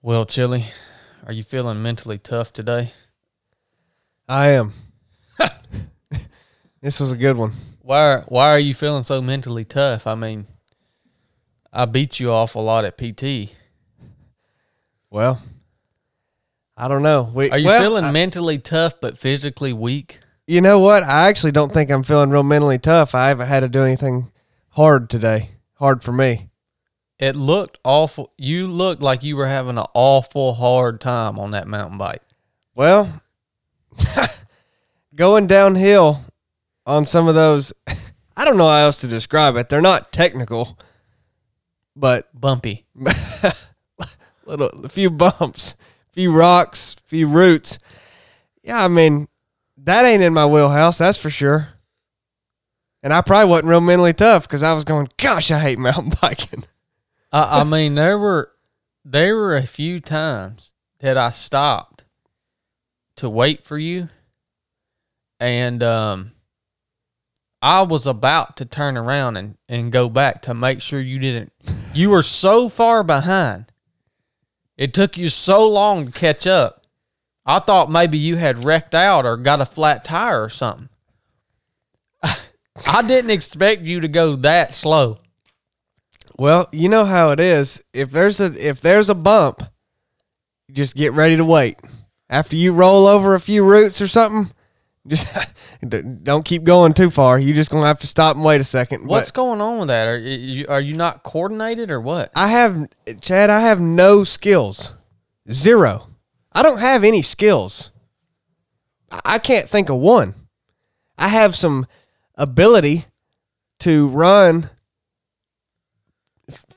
Well, Chili, are you feeling mentally tough today? I am. this was a good one. Why why are you feeling so mentally tough? I mean, I beat you off a lot at PT. Well, I don't know. We, Are you well, feeling I- mentally tough but physically weak? you know what? I actually don't think I'm feeling real mentally tough. I haven't had to do anything hard today. Hard for me. It looked awful. You looked like you were having an awful hard time on that mountain bike. Well, going downhill on some of those, I don't know how else to describe it. They're not technical, but Bumpy. little a few bumps, a few rocks, a few roots. Yeah, I mean, that ain't in my wheelhouse, that's for sure. And I probably wasn't real mentally tough because I was going, gosh, I hate mountain biking. I, I mean, there were there were a few times that I stopped to wait for you, and um, I was about to turn around and and go back to make sure you didn't. You were so far behind. It took you so long to catch up. I thought maybe you had wrecked out or got a flat tire or something. I didn't expect you to go that slow. Well, you know how it is. If there's a if there's a bump, just get ready to wait. After you roll over a few roots or something, just don't keep going too far. You're just gonna have to stop and wait a second. But- What's going on with that? Are you are you not coordinated or what? I have Chad, I have no skills. Zero. I don't have any skills. I- can't think of one. I have some ability to run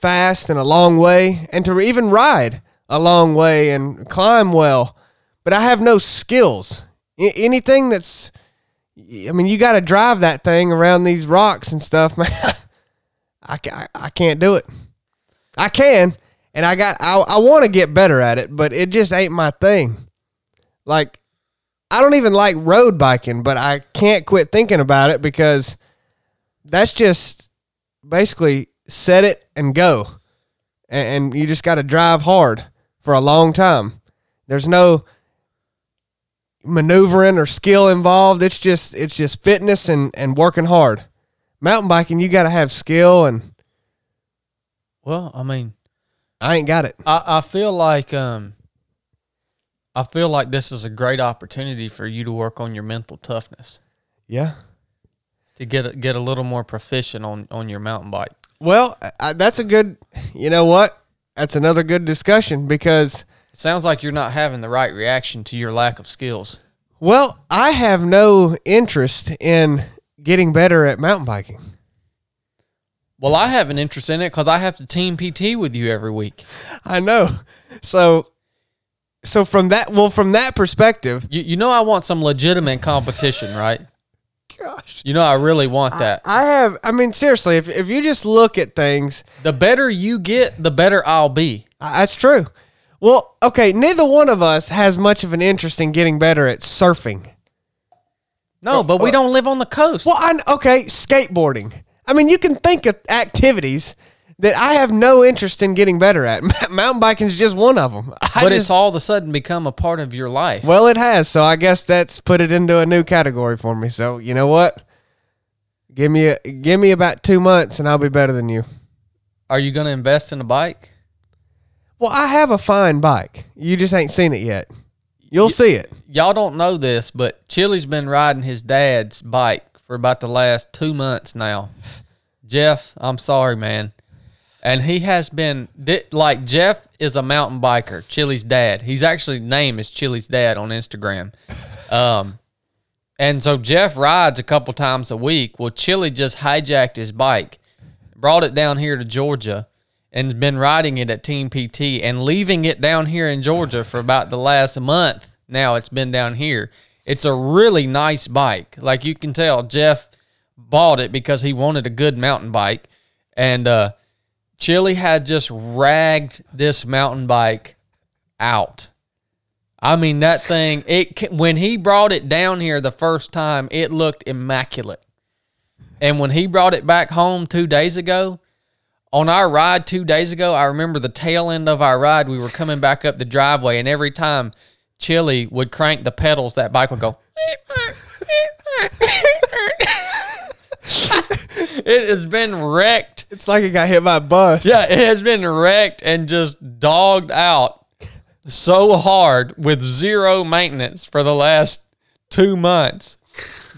fast and a long way and to even ride a long way and climb well, but I have no skills. A- anything that's I mean, you got to drive that thing around these rocks and stuff, man. I, I, I can't do it. I can, and I got I, I want to get better at it, but it just ain't my thing. Like I don't even like road biking, but I can't quit thinking about it because that's just basically set it and go. And, and you just got to drive hard for a long time. There's no maneuvering or skill involved. It's just it's just fitness and and working hard. Mountain biking, you got to have skill and Well, I mean, I ain't got it. I, I feel like um I feel like this is a great opportunity for you to work on your mental toughness Yeah. to get a, get a little more proficient on on your mountain bike. Well, I, that's a good. You know what? That's another good discussion because, It sounds like you're not having the right reaction to your lack of skills. well, I have no interest in getting better at mountain biking. Well, I have an interest in it because I have to team PT with you every week. I know. So, so from that, well, from that perspective, You you know I want some legitimate competition, right? Gosh, You know I really want that. I have. I mean, seriously, if if you just look at things, The better you get, the better I'll be. uh, that's true. Well, okay, neither one of us has much of an interest in getting better at surfing. No, but we don't live on the coast. Well, I okay, skateboarding. I mean, you can think of activities that I have no interest in getting better at. Mountain biking is just one of them. I but just, it's all of a sudden become a part of your life. well, it has. So I guess that's put it into a new category for me. So you know what? Give me a, give me about two months and I'll be better than you. Are you going to invest in a bike? Well, I have a fine bike. You just ain't seen it yet. You'll see it. Y'all don't know this, but Chili's been riding his dad's bike for about the last two months now. Jeff, I'm sorry, man. And he has been like Jeff is a mountain biker. Chili's dad. He's actually name is Chili's dad on Instagram. Um, and so Jeff rides a couple times a week. Well, Chili just hijacked his bike, brought it down here to Georgia, and has been riding it at Team PT and leaving it down here in Georgia for about the last month. Now it's been down here. It's a really nice bike. Like you can tell, Jeff bought it because he wanted a good mountain bike. And uh, Chili had just ragged this mountain bike out. I mean, that thing, it when he brought it down here the first time, it looked immaculate. And when he brought it back home two days ago, on our ride two days ago, I remember the tail end of our ride. We were coming back up the driveway, and every time Chili would crank the pedals, that bike would go. it has been wrecked. It's like it got hit by a bus. Yeah, it has been wrecked and just dogged out so hard with zero maintenance for the last two months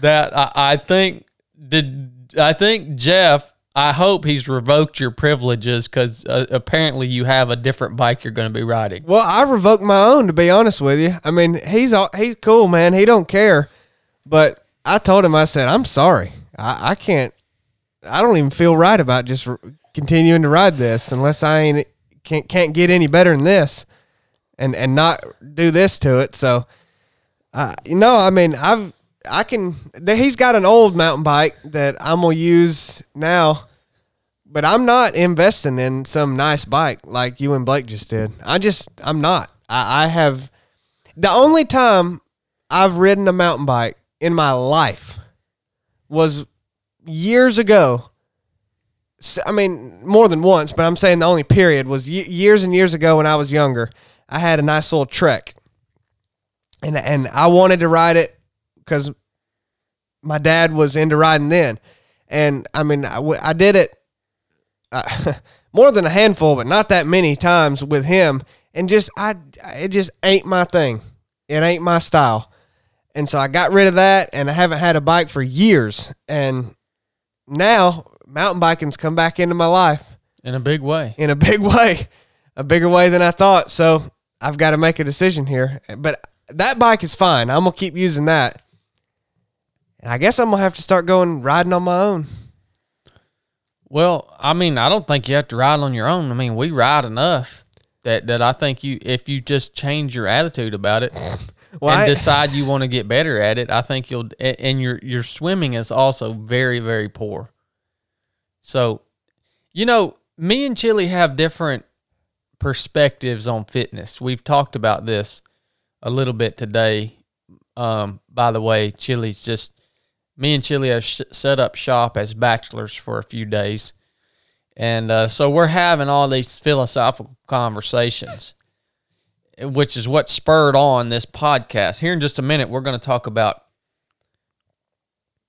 that I, I think did I think Jeff. I hope he's revoked your privileges because uh, apparently you have a different bike you're going to be riding. Well, I revoked my own to be honest with you. I mean, he's all, he's cool, man. He don't care. But I told him, I said, I'm sorry. I, I can't. I don't even feel right about just continuing to ride this unless I ain't can't can't get any better than this, and and not do this to it. So, uh, you know, I mean, I've I can. He's got an old mountain bike that I'm gonna use now, but I'm not investing in some nice bike like you and Blake just did. I just I'm not. I, I have the only time I've ridden a mountain bike in my life was years ago. I mean, more than once, but I'm saying the only period was years and years ago when I was younger. I had a nice little Trek, and and I wanted to ride it because my dad was into riding then, and I mean, I did it uh, more than a handful, but not that many times with him, and just I it just ain't my thing. It ain't my style. And so I got rid of that and I haven't had a bike for years. And now mountain biking's come back into my life In a big way. in a big way, a bigger way than I thought. So I've got to make a decision here. But that bike is fine. I'm going to keep using that. And I guess I'm going to have to start going riding on my own. Well, I mean, I don't think you have to ride on your own. I mean, we ride enough that that I think you if you just change your attitude about it Well, and decide you want to get better at it, I think you'll and your your swimming is also very very poor. So, you know, me and Chili have different perspectives on fitness. We've talked about this a little bit today. Um, by the way, Chili's just me and Chili have sh- set up shop as bachelors for a few days. And uh, so we're having all these philosophical conversations, which is what spurred on this podcast. Here in just a minute, we're going to talk about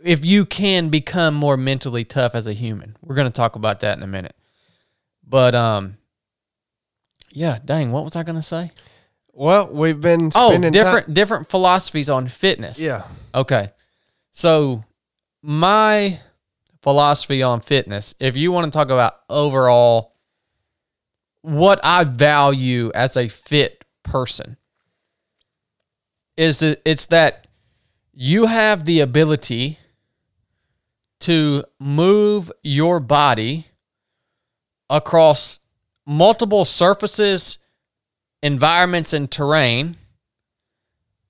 if you can become more mentally tough as a human. We're going to talk about that in a minute. But um, yeah, dang, what was I going to say? Well, we've been Oh, different time. different philosophies on fitness. Yeah. Okay. So my philosophy on fitness, if you want to talk about overall what I value as a fit person, is it's that you have the ability to move your body across multiple surfaces, environments, and terrain.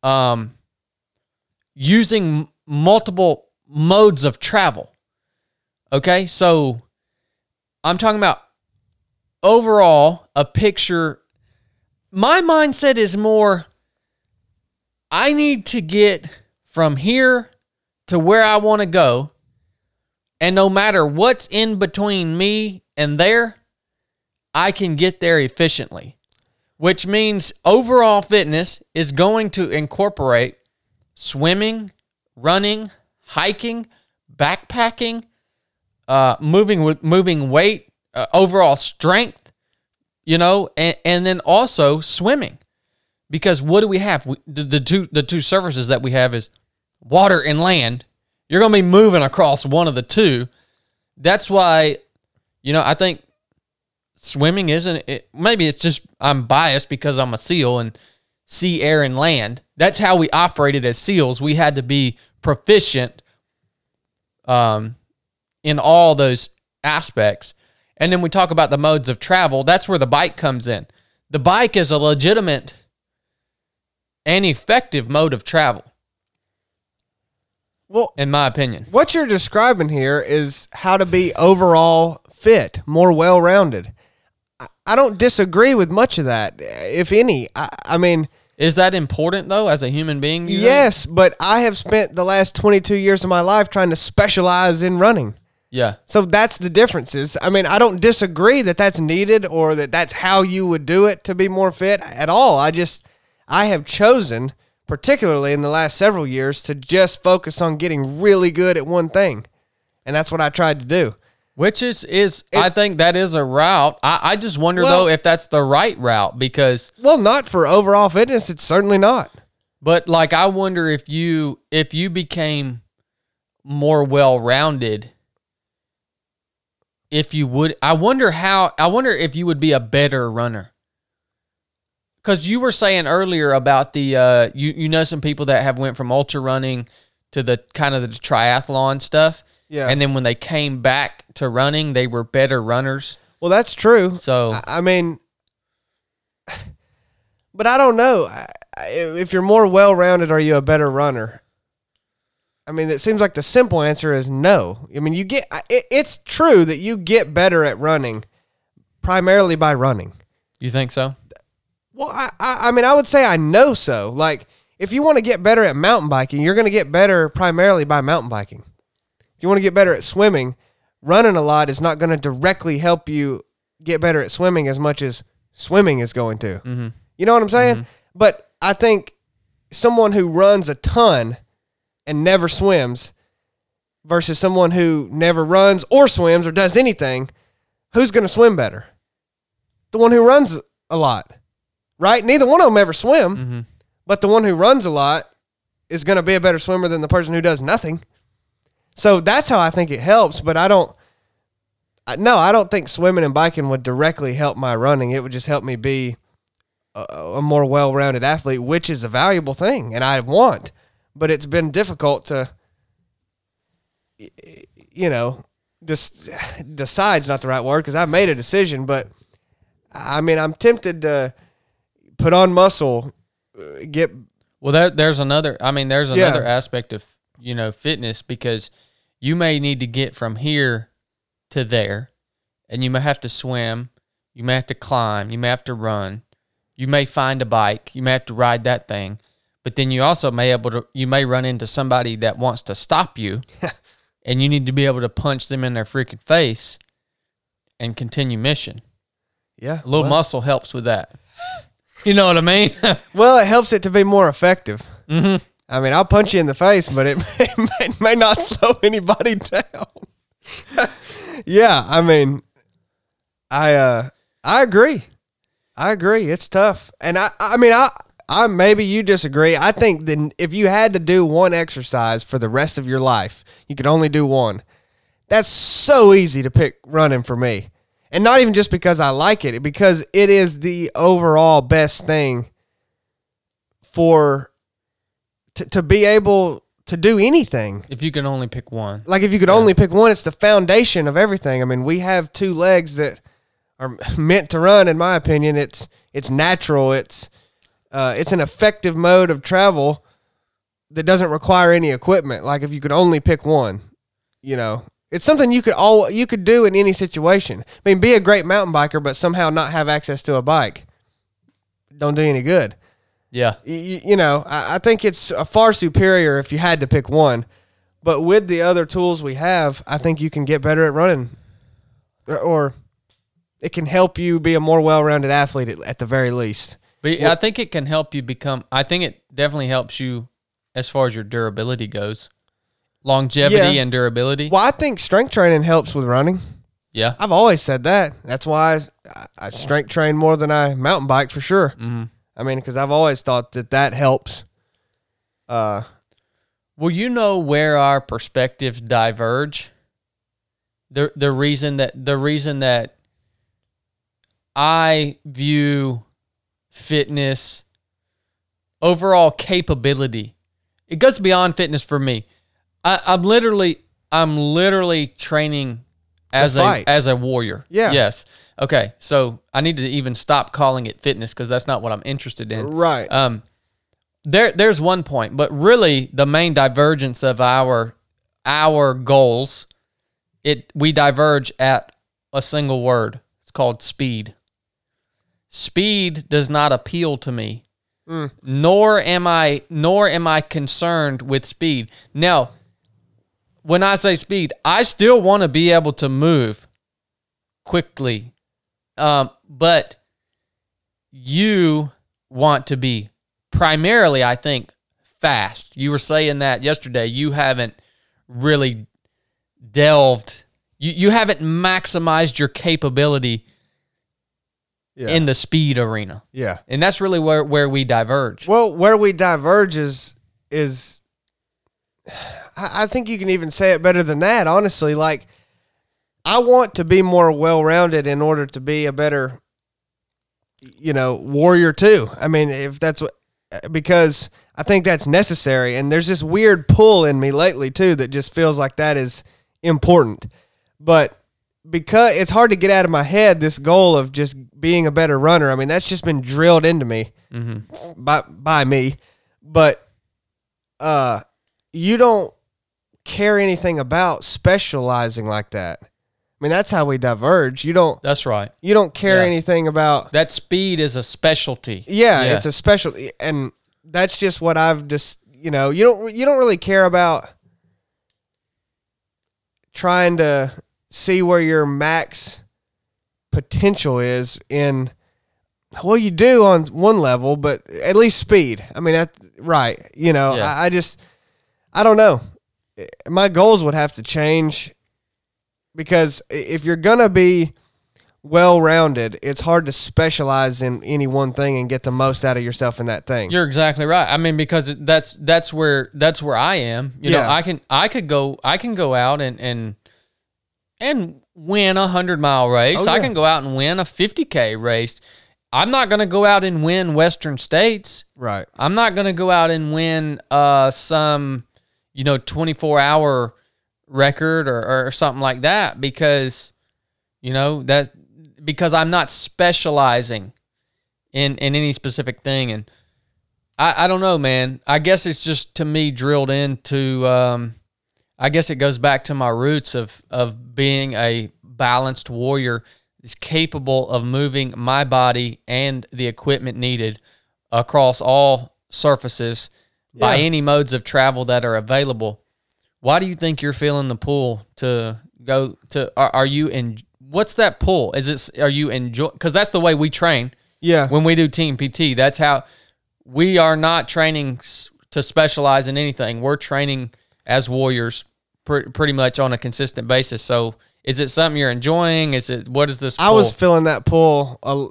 Um, using multiple modes of travel. Okay, so I'm talking about overall a picture. My mindset is more I need to get from here to where I want to go. And no matter what's in between me and there, I can get there efficiently, which means overall fitness is going to incorporate swimming, running, hiking, backpacking, uh, moving with moving weight, uh, overall strength, you know, and, and then also swimming, because what do we have? We, the, the two the two surfaces that we have is water and land. You're gonna be moving across one of the two. That's why, you know, I think swimming isn't it maybe it's just I'm biased because I'm a seal and sea, air, and land. That's how we operated as SEALs. We had to be proficient um, in all those aspects. And then we talk about the modes of travel. That's where the bike comes in. The bike is a legitimate and effective mode of travel, Well, in my opinion. what you're describing here is how to be overall fit, more well rounded. I, don't disagree with much of that, if any. I, I mean, Is that important though, as a human being? yes, but I have spent the last 22 years of my life trying to specialize in running. Yeah. So that's the differences. I mean, I don't disagree that that's needed or that that's how you would do it to be more fit at all. I just, I have chosen, particularly in the last several years, to just focus on getting really good at one thing. And that's what I tried to do. Which is is I think that is a route. I, I just wonder Well- though if that's the right route because Well, not for overall fitness. It's certainly not. but like I wonder if you if you became more well rounded if you would I wonder how I wonder if you would be a better runner. Cuz you were saying earlier about the uh you you know some people that have went from ultra running to the kind of the triathlon stuff. Yeah. And then when they came back to running, they were better runners. Well, that's true. So I- I mean, but I don't know. I- I- If you're more well rounded, are you a better runner? I mean, it seems like the simple answer is no. I mean, you get it, it's true that you get better at running primarily by running. you think so? Well, I, I, I mean, I would say I know so. Like, if you want to get better at mountain biking, you're going to get better primarily by mountain biking. If you want to get better at swimming, running a lot is not going to directly help you get better at swimming as much as swimming is going to. Mm-hmm. You know what I'm saying? But I think someone who runs a ton and never swims versus someone who never runs or swims or does anything, who's going to swim better? The one who runs a lot, right? Neither one of them ever swim, Mm-hmm. but the one who runs a lot is going to be a better swimmer than the person who does nothing. So that's how I think it helps, but I don't. No, I don't think swimming and biking would directly help my running. It would just help me be a, a more well-rounded athlete, which is a valuable thing, and I want. But it's been difficult to, you know, just decide's not the right word because I made a decision. But I mean, I'm tempted to put on muscle, uh, get Well, there, there's another. I mean, there's Yeah. another aspect of you know fitness because you may need to get from here to there, and you may have to swim, you may have to climb, you may have to run, you may find a bike, you may have to ride that thing, but then you also may able to you may run into somebody that wants to stop you, and you need to be able to punch them in their freaking face, and continue mission. yeah, A little well, muscle helps with that. You know what I mean? well, it helps it to be more effective. mm-hmm. I mean, I'll punch you in the face, but it may, may, may not slow anybody down. yeah, I mean, I uh, I agree. I agree. It's tough, and I I mean I I maybe you disagree. I think that if you had to do one exercise for the rest of your life, you could only do one. That's so easy to pick running for me, and not even just because I like it, because it is the overall best thing for to, to be able to do anything. If you can only pick one. Like if you could only pick one, it's the foundation of everything. I mean, we have two legs that are meant to run. In my opinion, it's it's natural. It's uh, it's an effective mode of travel that doesn't require any equipment. Like if you could only pick one, you know, it's something you could all you could do in any situation. I mean, be a great mountain biker, but somehow not have access to a bike. Don't do any good Yeah. you, you know, I, I think it's a far superior if you had to pick one. But with the other tools we have, I think you can get better at running, or, it can help you be a more well-rounded athlete at, at the very least. But I think it can help you become. I think it definitely helps you as far as your durability goes, longevity Yeah. and durability. Well, I think strength training helps with running. Yeah. I've always said that. That's why I, I strength train more than I mountain bike for sure. hmm I mean, because I've always thought that that helps. Uh, Well, you know where our perspectives diverge. The the reason that the reason that I view fitness overall capability. It goes beyond fitness for me. I, I'm literally I'm literally training as a as a warrior. Yeah. Yes. Okay. So I need to even stop calling it fitness because that's not what I'm interested in. right. Um, there, there's one point, but really the main divergence of our our goals, it we diverge at a single word. It's called speed. Speed does not appeal to me, Mm. nor am I nor am I concerned with speed. Now, when I say speed, I still want to be able to move quickly. Um, but you want to be primarily, I think, fast. You were saying that yesterday. You haven't really delved. You you haven't maximized your capability Yeah. in the speed arena, yeah. and that's really where where we diverge. Well, where we diverge is is I I think you can even say it better than that, honestly. Like I want to be more well rounded in order to be a better you know, warrior too. I mean, if that's what because I think that's necessary and there's this weird pull in me lately too that just feels like that is important. But because it's hard to get out of my head this goal of just being a better runner. I mean, that's just been drilled into me by by me, but uh, you don't care anything about specializing like that. I mean, that's how we diverge. You don't That's right. you don't care Yeah. anything about That speed is a specialty. yeah, Yeah. it's a specialty, and that's just what I've just you know, you don't you don't really care about trying to see where your max potential is in well you do on one level but at least speed i mean that right you know Yeah. I, I just i don't know my goals would have to change because if you're gonna be well rounded it's hard to specialize in any one thing and get the most out of yourself in that thing You're exactly right. I mean, because that's that's where that's where I am. You know, I can I could go I can go out and and and win a hundred mile race. Oh, I can go out and win a fifty k race. I'm not going to go out and win Western States. right I'm not going to go out and win uh some you know 24 hour record or, or something like that because you know that because I'm not specializing in in any specific thing and I, I don't know man I guess it's just to me drilled into um I guess it goes back to my roots of of being a balanced warrior is capable of moving my body and the equipment needed across all surfaces by any modes of travel that are available. Why do you think you're feeling the pull to go to? Are, are you in? What's that pull? Is it? Are you enjoy? Because that's the way we train yeah when we do team PT. That's how we are not training to specialize in anything. We're training as warriors pr- pretty much on a consistent basis. So, is it something you're enjoying? Is it what is this? I was feeling that pull. uh,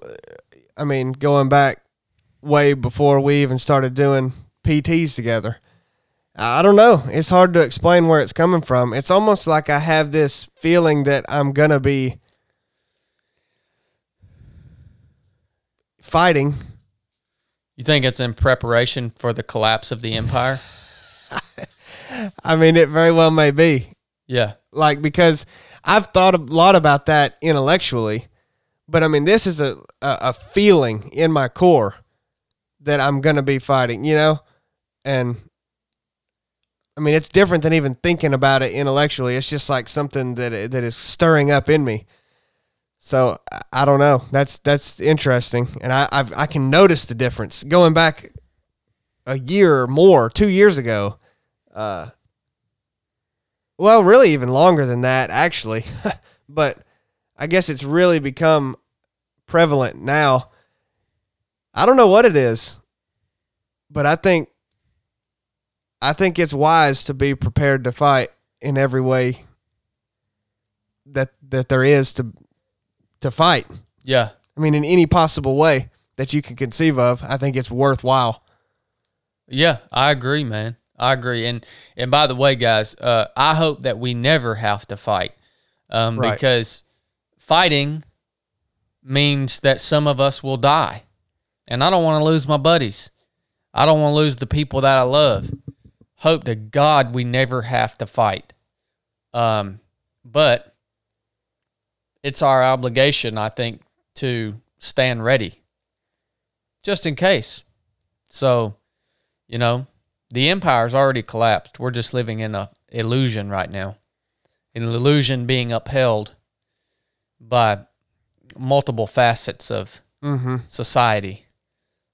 I mean, going back way before we even started doing PTs together. I don't know. It's hard to explain where it's coming from. It's almost like I have this feeling that I'm gonna be fighting. you think it's in preparation for the collapse of the empire? I mean, it very well may be. Yeah. like because I've thought a lot about that intellectually, but I mean this is a a, a feeling in my core that I'm gonna be fighting, you know, and I mean it's different than even thinking about it intellectually. It's just like something that that is stirring up in me. So I- I don't know. That's that's interesting, and I I've, I can notice the difference going back a year or more, two years ago. Uh, well, really, even longer than that, actually. but I guess it's really become prevalent now. I don't know what it is, but I think I think it's wise to be prepared to fight in every way that that there is to to fight. Yeah. I mean, in any possible way that you can conceive of, I think it's worthwhile. Yeah, I agree, man. I agree. And and by the way, guys, uh, I hope that we never have to fight, um, Right. because fighting means that some of us will die, and I don't want to lose my buddies. I don't want to lose the people that I love. Hope to God we never have to fight. Um, but it's our obligation, I think, to stand ready, just in case. So, you know, the empire's already collapsed. We're just living in a illusion right now. An illusion being upheld by multiple facets of Mm-hmm. society.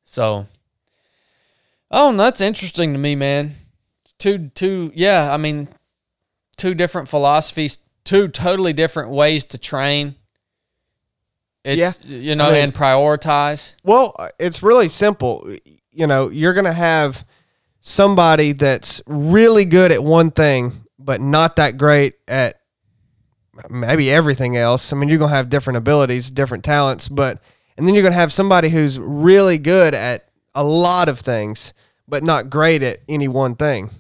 So, oh, that's interesting to me, man. Two, two, yeah. I mean, two different philosophies, two totally different ways to train. It's, Yeah. you know, I mean- and prioritize. Well, it's really simple. You know, you're going to have somebody that's really good at one thing, but not that great at maybe everything else. I mean, you're going to have different abilities, different talents, but, and then you're going to have somebody who's really good at a lot of things, but not great at any one thing.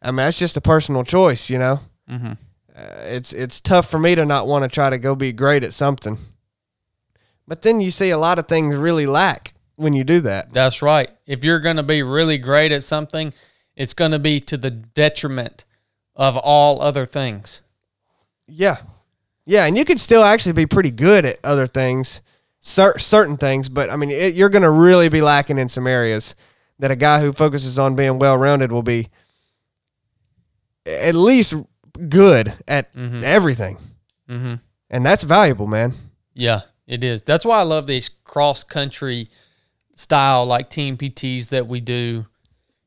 I mean, that's just a personal choice, you know? Mm-hmm. Uh, it's it's tough for me to not want to try to go be great at something. But then you see a lot of things really lack when you do that. That's right. If you're going to be really great at something, it's going to be to the detriment of all other things. Yeah, yeah, and you could still actually be pretty good at other things, cer- certain things. But I mean, it, you're going to really be lacking in some areas that a guy who focuses on being well rounded will be at least good at everything, Mm-hmm. and that's valuable, man. Yeah, it is. That's why I love these cross country style like team PTs that we do,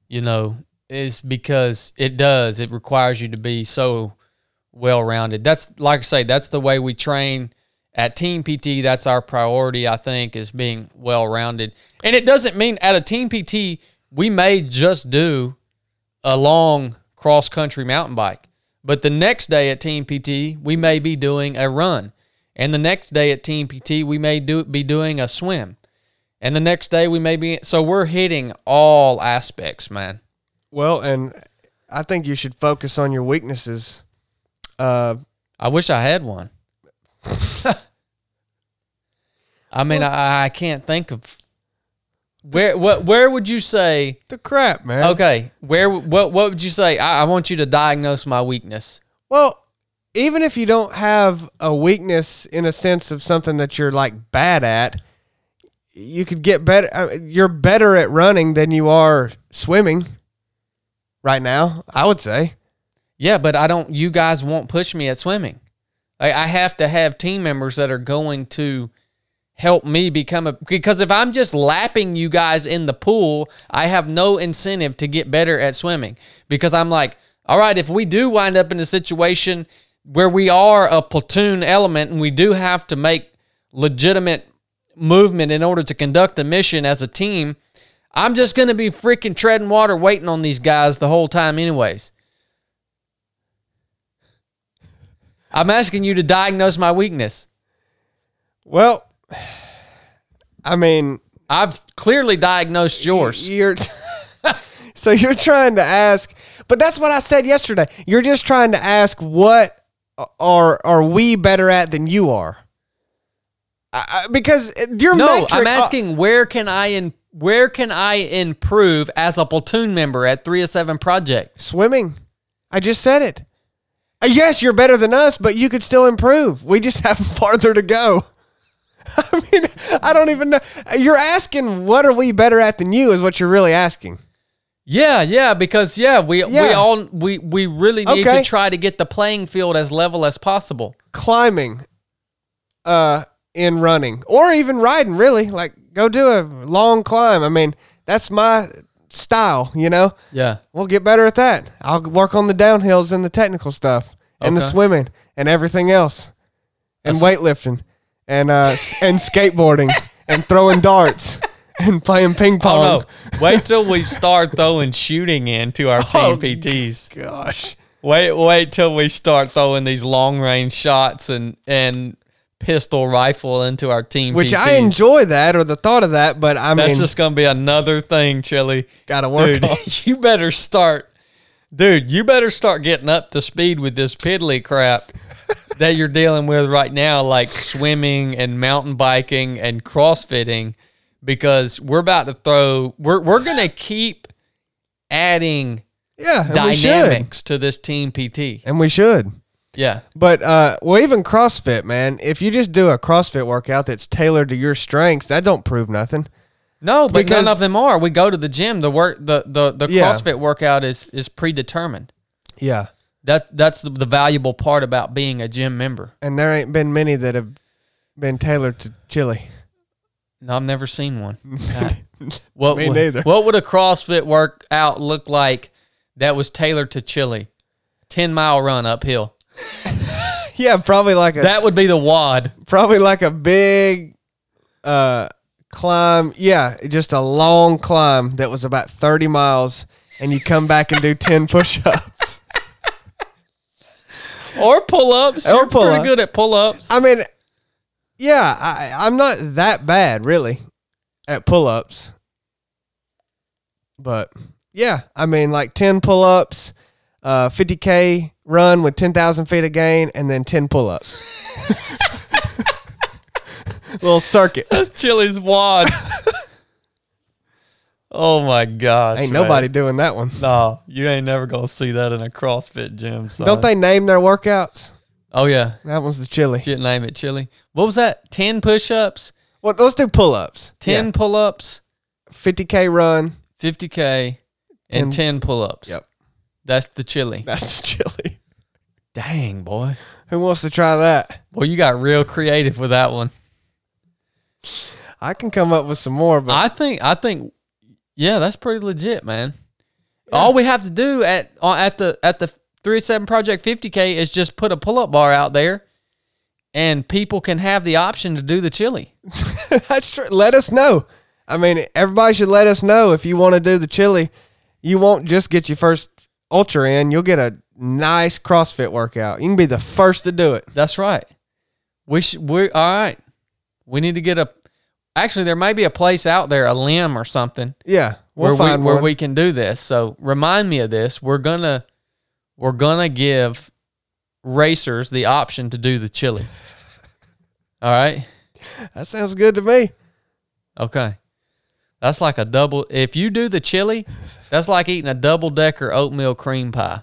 you know, is because it does. It requires you to be so well rounded. That's like I say, that's the way we train at team PT. That's our priority, I think, is being well rounded. And it doesn't mean at a team PT, we may just do a long cross country mountain bike. But the next day at Team PT, we may be doing a run. And the next day at Team PT, we may do be doing a swim. And the next day we may be so we're hitting all aspects, man. Well, and I think you should focus on your weaknesses. Uh, I wish I had one. I mean, I, I can't think of where what where would you say the crap, man. okay, where what what would you say? I, I want you to diagnose my weakness. Well, even if you don't have a weakness in a sense of something that you're like bad at, you could get better. uh, You're better at running than you are swimming right now, I would say. Yeah, but I don't. You guys won't push me at swimming. I, I have to have team members that are going to help me become a. Because if I'm just lapping you guys in the pool, I have no incentive to get better at swimming. Because I'm like, all right, if we do wind up in a situation where we are a platoon element and we do have to make legitimate movement in order to conduct a mission as a team, I'm just going to be freaking treading water waiting on these guys the whole time, anyways. I'm asking you to diagnose my weakness. Well, I mean, I've clearly diagnosed yours. You're so you're trying to ask, but that's what I said yesterday. You're just trying to ask what are are we better at than you are? I, because your No, metric, I'm uh, asking where can I in where can I improve as a platoon member at 307 Project? swimming. I just said it. Uh, yes, you're better than us, but you could still improve. We just have farther to go. I mean, I don't even know. You're asking what are we better at than you is what you're really asking. Yeah, yeah, because yeah, we we all we we really need Okay. to try to get the playing field as level as possible. climbing uh in running or even riding really like go do a long climb i mean that's my style you know Yeah. we'll get better at that i'll work on the downhills and the technical stuff and the swimming and everything else and weightlifting and uh and skateboarding and throwing darts and playing ping pong. Oh no! Wait till we start throwing shooting into our Oh, team PTs. gosh Wait, wait till we start throwing these long range shots and and pistol rifle into our team. which i enjoy that or the thought of that but i That's mean That's just gonna be another thing, Chili. gotta work Dude, on you better start, dude. You better start getting up to speed with this piddly crap that you're dealing with right now, like swimming and mountain biking and crossfitting, because we're about to throw. We're we're gonna keep adding yeah and we should dynamics to this team PT. and we should Yeah, But uh, well, even CrossFit, man. If you just do a CrossFit workout that's tailored to your strengths, that don't prove nothing. no, but Because- none of them are. We go to the gym. The work, the the the Yeah. CrossFit workout is is predetermined. Yeah, That that's the, the valuable part about being a gym member. and there ain't been many that have been tailored to chili. No, I've never seen one. What Me would, neither. What would a CrossFit workout look like that was tailored to chili? 10 mile run uphill. Yeah, probably like a That would be the WOD. probably like a big uh climb. Yeah, just a long climb that was about 30 miles and you come back and do 10 push-ups. Or pull ups. Or You're pull-up. pretty good at pull ups. I mean, yeah, I I'm not that bad really at pull-ups. But yeah, I mean like 10 pull-ups, uh 50k run with 10,000 feet of gain and then 10 pull-ups. Little circuit. That's Chili's WOD. oh my gosh. Ain't man. nobody doing that one. No, you ain't never gonna see that in a CrossFit gym. Son. Don't they name their workouts? Oh yeah, That one's the chili. should name it chili. What was that? Ten push-ups, Well, let's do pull ups. ten pull-ups, 50K run. fifty k, and ten pull-ups. Yep. That's the chili. That's the chili. Dang boy. Who wants to try that? Well, you got real creative with that one. I can come up with some more, but I think I think yeah, that's pretty legit, man. All we have to do at uh, at the at the 37 Project 50K is just put a pull-up bar out there and people can have the option to do the chili. that's true. Let us know. I mean, everybody should let us know if you want to do the chili. You won't just get your first ultra in, you'll get a nice CrossFit workout. You can be the first to do it. That's right. We should we all right. We need to get a Actually, there may be a place out there, a limb or something, Yeah, we'll where find we where one. we can do this. So remind me of this. We're gonna we're gonna give racers the option to do the chili. All right. that sounds good to me. Okay. That's like a double. If you do the chili, that's like eating a double decker oatmeal cream pie.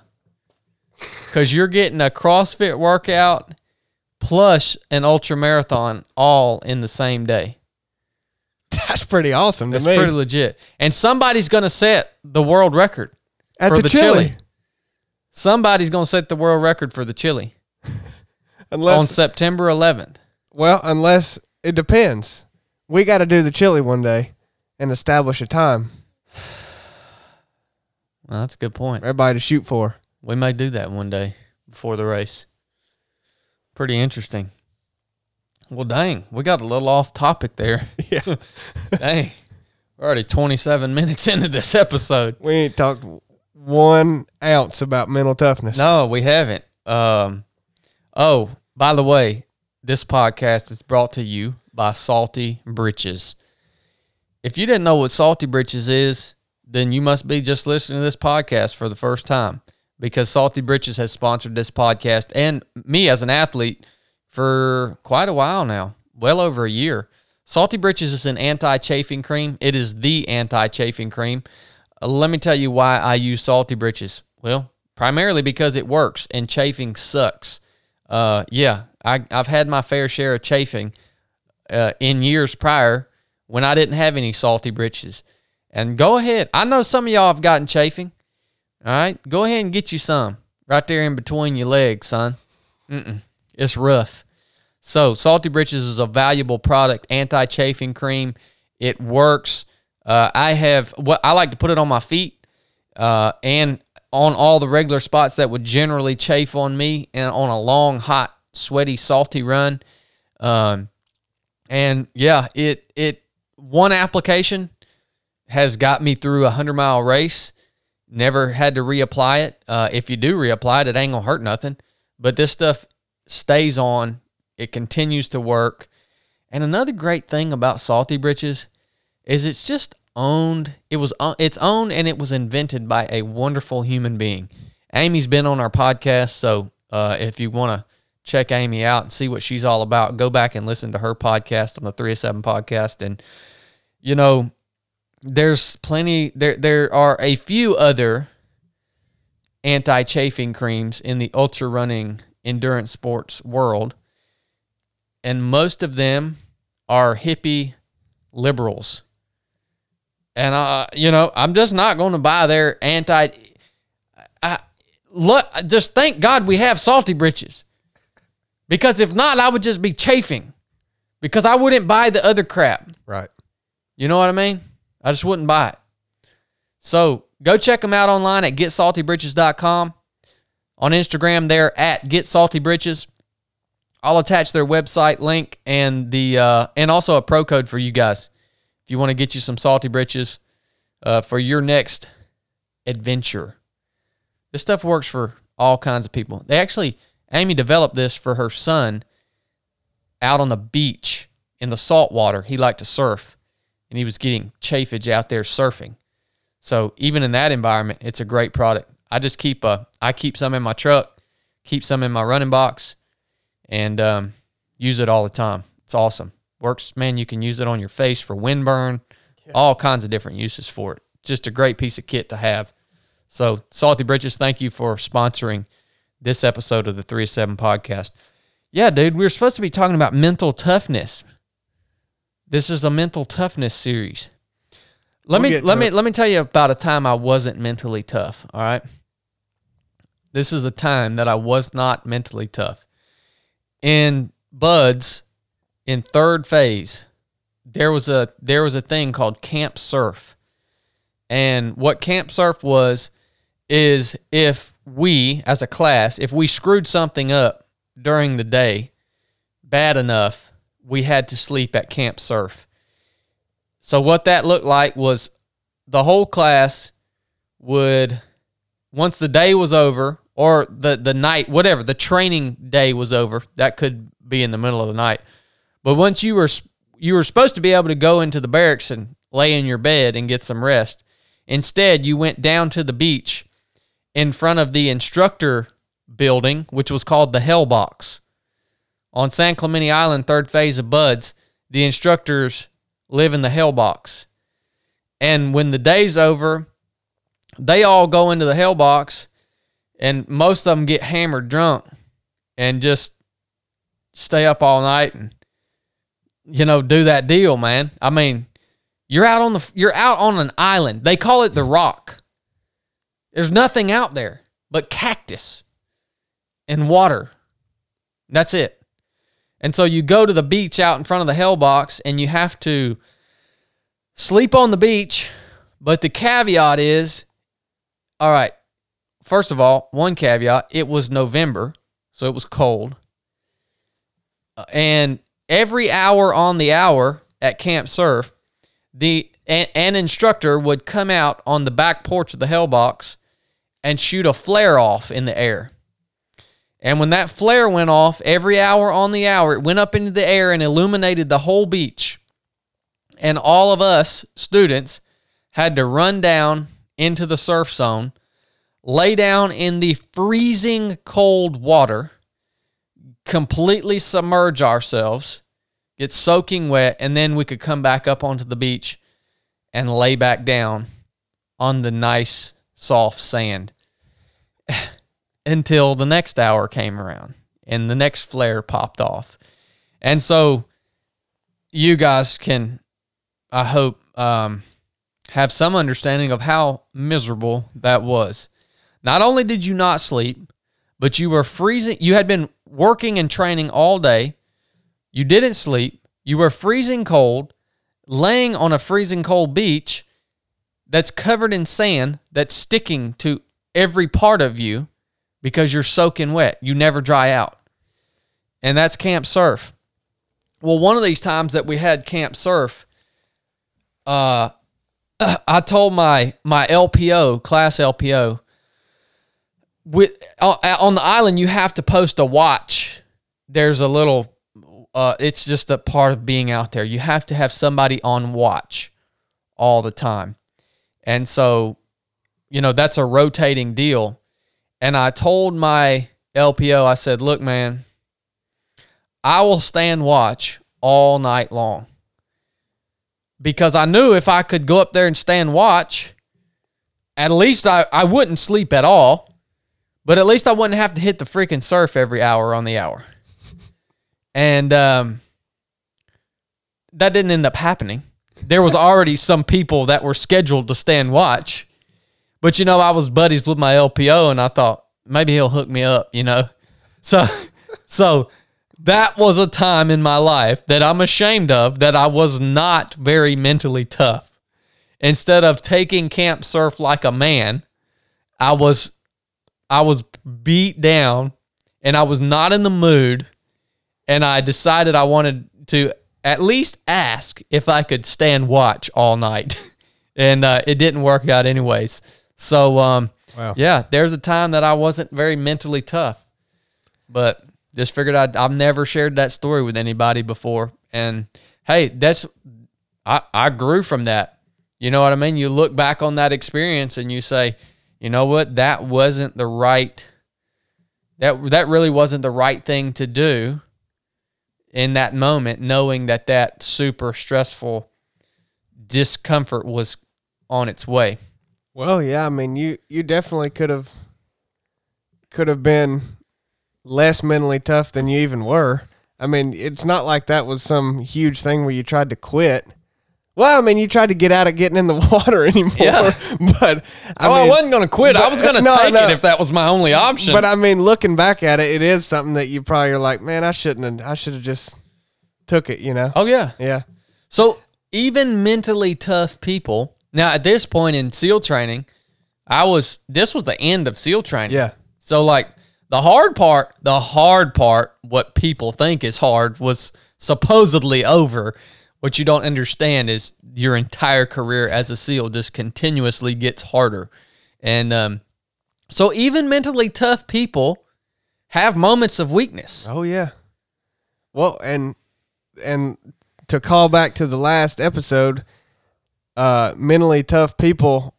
Because you're getting a CrossFit workout plus an ultra marathon all in the same day. That's pretty awesome to That's me. pretty legit. And somebody's going to set the world record At for the, the chili. chili. Somebody's going to set the world record for the chili on Unless September 11th. Well, unless it depends. We got to do the chili one day and establish a time Well, that's a good point. for everybody to shoot for. We may do that one day before the race. Pretty interesting. Well, dang, we got a little off topic there. Yeah. dang, we're already 27 minutes into this episode. We ain't talked one ounce about mental toughness. No, we haven't. Um, oh, by the way, this podcast is brought to you by Salty Britches. If you didn't know what Salty Britches is, then you must be just listening to this podcast for the first time because Salty Britches has sponsored this podcast and me as an athlete for quite a while now, well over a year. Salty Britches is an anti chafing cream. It is the anti chafing cream. Uh, let me tell you why I use Salty Britches. Well, primarily because it works and chafing sucks. Uh, yeah, I, I've had my fair share of chafing uh, in years prior when I didn't have any salty britches. And go ahead. I know some of y'all have gotten chafing. All right, go ahead and get you some right there in between your legs, son. Mm-mm. It's rough. So, Salty Britches is a valuable product, anti-chafing cream. It works. Uh, I have what I like to put it on my feet uh, and on all the regular spots that would generally chafe on me, and on a long, hot, sweaty, salty run. Um, and yeah, it it one application has got me through a hundred mile race. Never had to reapply it. Uh, if you do reapply it, it ain't gonna hurt nothing. But this stuff stays on. It continues to work. And another great thing about Salty Britches is it's just owned. It was o- it's owned and it was invented by a wonderful human being. Amy's been on our podcast, so uh, if you want to check Amy out and see what she's all about, go back and listen to her podcast on the Three of Seven podcast. And you know, there's plenty. There there are a few other anti-chafing creams in the ultra running endurance sports world, and most of them are hippie liberals. And uh, you know, I'm just not going to buy their anti. I, look, just thank God we have salty britches, because if not, I would just be chafing, because I wouldn't buy the other crap. Right. You know what I mean? I just wouldn't buy it. So go check them out online at getsaltybritches.com. On Instagram, they're at Get Salty Britches. I'll attach their website link and the uh, and also a pro code for you guys if you want to get you some salty britches uh, for your next adventure. This stuff works for all kinds of people. They actually Amy developed this for her son out on the beach in the salt water. He liked to surf and he was getting chafage out there surfing. So even in that environment, it's a great product. I just keep a I keep some in my truck, keep some in my running box, and um, use it all the time. It's awesome. Works, man. You can use it on your face for windburn, all kinds of different uses for it. Just a great piece of kit to have. So, Salty Britches, thank you for sponsoring this episode of the 3 7 podcast. Yeah, dude, we were supposed to be talking about mental toughness. This is a mental toughness series. Let We'll me let me it. let me tell you about a time I wasn't mentally tough, all right? This is a time that I was not mentally tough. In BUD/S in third phase, there was a there was a thing called camp surf. And what camp surf was is if we as a class, if we screwed something up during the day bad enough, we had to sleep at camp surf. So what that looked like was the whole class would once the day was over or the the night whatever the training day was over that could be in the middle of the night. But once you were you were supposed to be able to go into the barracks and lay in your bed and get some rest. Instead you went down to the beach in front of the instructor building which was called the hell box on San Clemente Island third phase of BUD/S the instructors live in the hell box and when the day's over they all go into the hell box and most of them get hammered drunk and just stay up all night and you know do that deal man. I mean you're out on the you're out on an island. They call it the rock. There's nothing out there but cactus and water. That's it and so you go to the beach out in front of the hell box and you have to sleep on the beach but the caveat is all right. First of all, one caveat it was November, so it was cold. Uh, And every hour on the hour at Camp Surf, the an, an instructor would come out on the back porch of the hell box and shoot a flare off in the air. And when that flare went off, every hour on the hour, it went up into the air and illuminated the whole beach. And all of us students had to run down into the surf zone, lay down in the freezing cold water, completely submerge ourselves, get soaking wet, and then we could come back up onto the beach and lay back down on the nice soft sand until the next hour came around and the next flare popped off. And so you guys can, I hope, um, have some understanding of how miserable that was. Not only did you not sleep, but you were freezing. You had been working and training all day. You didn't sleep. You were freezing cold, laying on a freezing cold beach that's covered in sand that's sticking to every part of you because you're soaking wet. You never dry out. And that's camp surf. Well, one of these times that we had camp surf, uh, I told my my LPO class LPO with uh, on the island you have to post a watch. There's a little uh, it's just a part of being out there. You have to have somebody on watch all the time. And so, you know, that's a rotating deal. And I told my LPO, I said, look, man, I will stand watch all night long because I knew if I could go up there and stand watch, at least I, I wouldn't sleep at all, but at least I wouldn't have to hit the freaking surf every hour on the hour. And um, that didn't end up happening. There was already some people that were scheduled to stand watch, but you know I was buddies with my LPO, and I thought maybe he'll hook me up, you know. So, so that was a time in my life that I'm ashamed of that I was not very mentally tough. Instead of taking camp surf like a man, I was I was beat down and I was not in the mood and I decided I wanted to at least ask if I could stand watch all night. and uh, it didn't work out anyways. So um Wow. yeah, there's a time that I wasn't very mentally tough. But just figured I'd, I've never shared that story with anybody before. And hey, that's I, I grew from that. You know what I mean? You look back on that experience and you say, you know what, that wasn't the right that that really wasn't the right thing to do in that moment, knowing that that super stressful discomfort was on its way. Well, yeah, I mean, you you definitely could have could have been less mentally tough than you even were. I mean, it's not like that was some huge thing where you tried to quit. Well, I mean, you tried to get out of getting in the water anymore. Yeah. But I oh, I wasn't going to quit. I was going to no, take no. it if that was my only option. But I mean, looking back at it, it is something that you probably are like, man, I shouldn't have. I should have just took it. You know? oh yeah. Yeah. So even mentally tough people. Now at this point in SEAL training, I was. This was the end of SEAL training. Yeah. So like the hard part, the hard part, what people think is hard, was supposedly over. What you don't understand is your entire career as a SEAL just continuously gets harder, and um, so even mentally tough people have moments of weakness. Oh yeah. Well, and and to call back to the last episode, uh, mentally tough people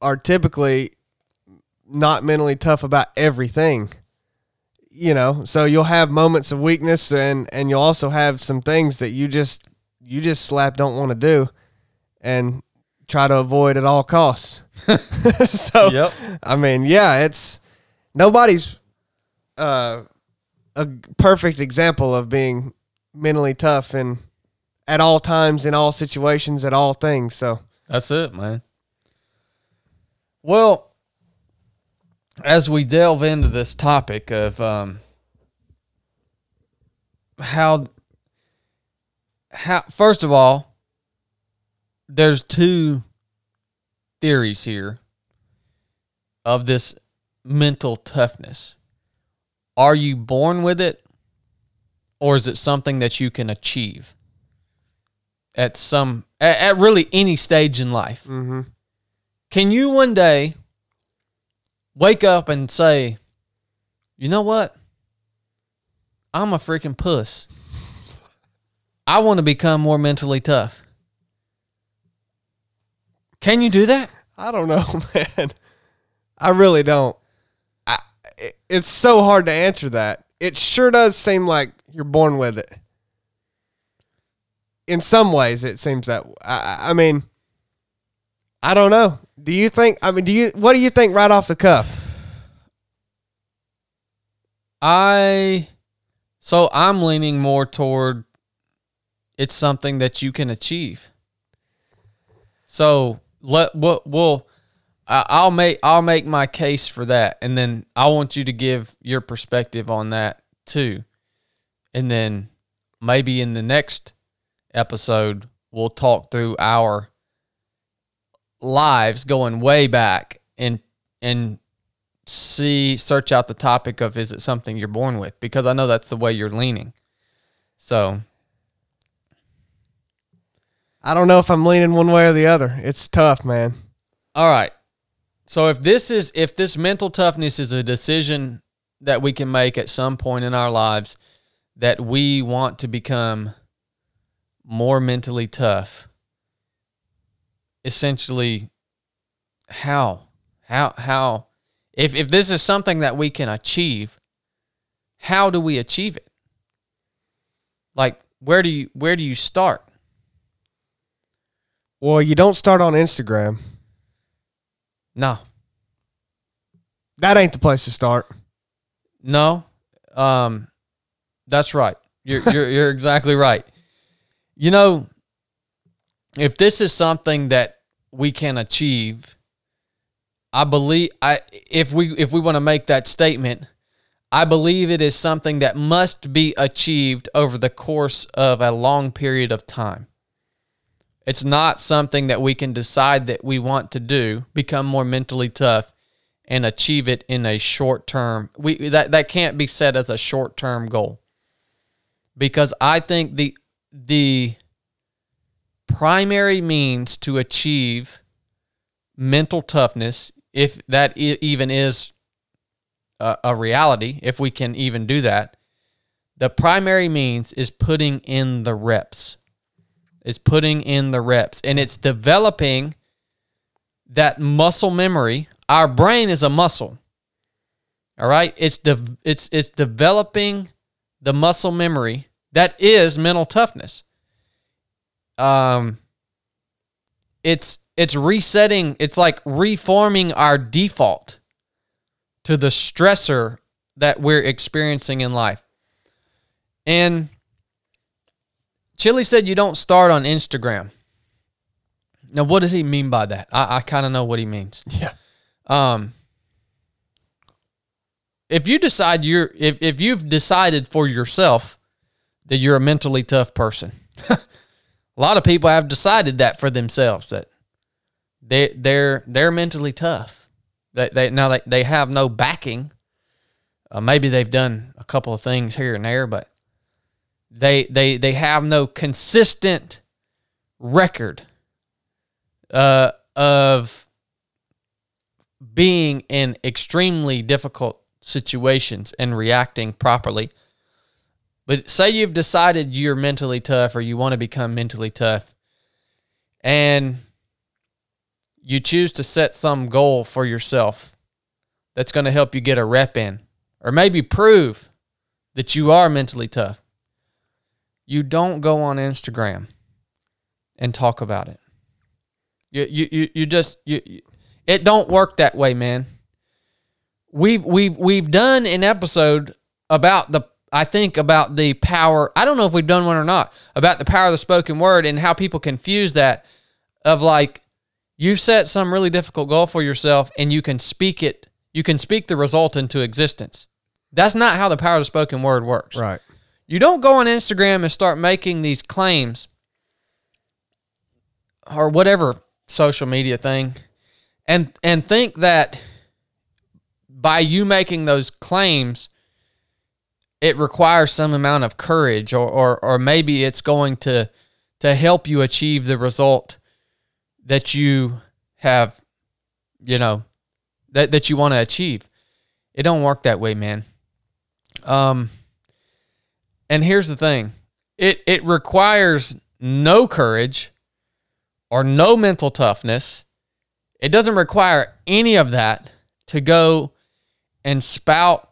are typically not mentally tough about everything. You know, so you'll have moments of weakness, and and you'll also have some things that you just you just slap don't want to do, and try to avoid at all costs. so Yep. I mean, yeah, it's nobody's uh, a perfect example of being mentally tough and at all times, in all situations, at all things. So That's it, man. Well, as we delve into this topic of um, how, how, first of all, there's two theories here of this mental toughness. Are you born with it, or is it something that you can achieve at some, at, at really any stage in life? mm-hmm. Can you one day wake up and say, you know what? I'm a freaking puss. I want to become more mentally tough. Can you do that? I don't know, man. I really don't. I, it- it's so hard to answer that. It sure does seem like you're born with it. In some ways, it seems that. I, I mean, I don't know. Do you think? I mean, do you? What do you think right off the cuff? I so I'm leaning more toward it's something that you can achieve. So let what we'll I'll make I'll make my case for that, and then I want you to give your perspective on that too, and then maybe in the next episode we'll talk through our lives going way back and and see search out the topic of is it something you're born with because I know that's the way you're leaning. So I don't know if I'm leaning one way or the other. It's tough, man. all right. So if this is if this mental toughness is a decision that we can make at some point in our lives that we want to become more mentally tough, essentially how how how if if this is something that we can achieve, how do we achieve it? Like where do you where do you start? Well, you don't start on Instagram. No. That ain't the place to start. No. Um that's right. You're you're you're exactly right. You know, if this is something that we can achieve, I believe I if we if we want to make that statement, I believe it is something that must be achieved over the course of a long period of time. It's not something that we can decide that we want to do, become more mentally tough, and achieve it in a short term. We that that can't be set as a short term goal. Because I think the the primary means to achieve mental toughness, if that i- even is a, a reality, if we can even do that, the primary means is putting in the reps. Is putting in the reps, and it's developing that muscle memory. Our brain is a muscle. All right, it's de- it's it's developing the muscle memory that is mental toughness. Um, it's it's resetting. It's like reforming our default to the stressor that we're experiencing in life. And Chili said you don't start on Instagram. Now, what did he mean by that? I, I kind of know what he means. Yeah. Um, if you decide you're, if, if you've decided for yourself that you're a mentally tough person, a lot of people have decided that for themselves that they they're they're mentally tough. They, they now they, they have no backing. Uh, maybe they've done a couple of things here and there, but they they they have no consistent record uh, of being in extremely difficult situations and reacting properly. But say you've decided you're mentally tough or you want to become mentally tough, and you choose to set some goal for yourself that's going to help you get a rep in, or maybe prove that you are mentally tough. You don't go on Instagram and talk about it. You you you, you just you, you it don't work that way, man. We've we've we've done an episode about the I think about the power. I don't know if we've done one or not about the power of the spoken word and how people confuse that of like you set some really difficult goal for yourself and you can speak it you can speak the result into existence. That's not how the power of the spoken word works. Right. You don't go on Instagram and start making these claims or whatever social media thing and and think that by you making those claims it requires some amount of courage or or, or maybe it's going to to help you achieve the result that you have you know that that you want to achieve. It don't work that way man. Um and here's the thing. It it requires no courage or no mental toughness. It doesn't require any of that to go and spout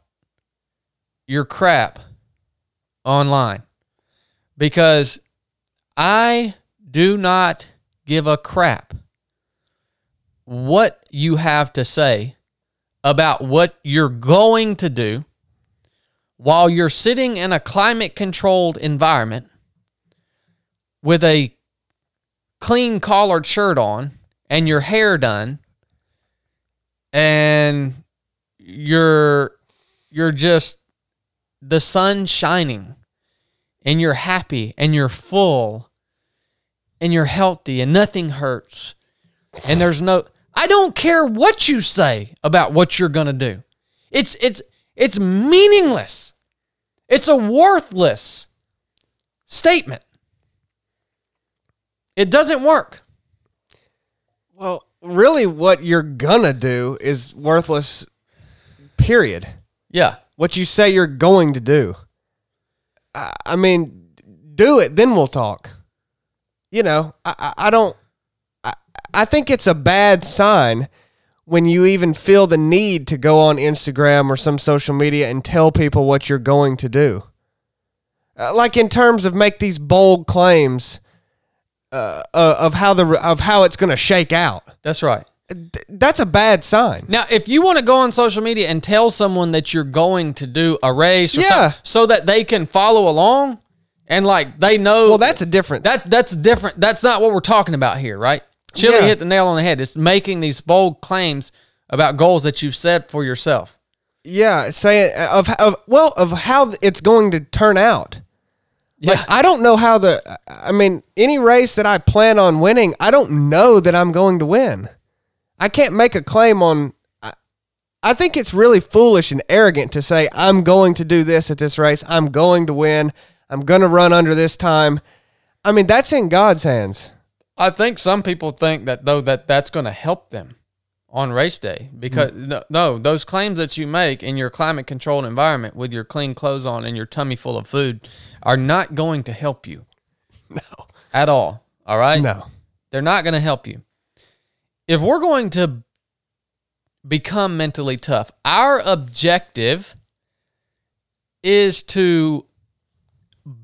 your crap online. Because I do not give a crap what you have to say about what you're going to do while you're sitting in a climate controlled environment with a clean collared shirt on and your hair done and you're you're just the sun shining and you're happy and you're full and you're healthy and nothing hurts and there's no I don't care what you say about what you're going to do. It's it's it's meaningless. It's a worthless statement. It doesn't work. Well, really, what you're gonna do is worthless. Period. Yeah. What you say you're going to do. I, I mean, do it, then we'll talk. You know, I, I, don't. I, I think it's a bad sign when you even feel the need to go on Instagram or some social media and tell people what you're going to do. Uh, like in terms of make these bold claims uh, uh, of how the of how it's going to shake out. That's right. Th- That's a bad sign. Now, if you want to go on social media and tell someone that you're going to do a race or Yeah. so that they can follow along and like they know Well, that's a different. that that's different. That's not what we're talking about here, right? Chili Yeah. hit the nail on the head. It's making these bold claims about goals that you've set for yourself. Yeah, saying of of well of how it's going to turn out. Yeah. Like I don't know how the I mean any race that I plan on winning, I don't know that I'm going to win. I can't make a claim on I, I think it's really foolish and arrogant to say, I'm going to do this at this race. I'm going to win. I'm going to run under this time. I mean, that's in God's hands. I think some people think that though that that's going to help them on race day because hmm. no, no, those claims that you make in your climate controlled environment with your clean clothes on and your tummy full of food are not going to help you. No. At all. All right? No. They're not going to help you. If we're going to become mentally tough, our objective is to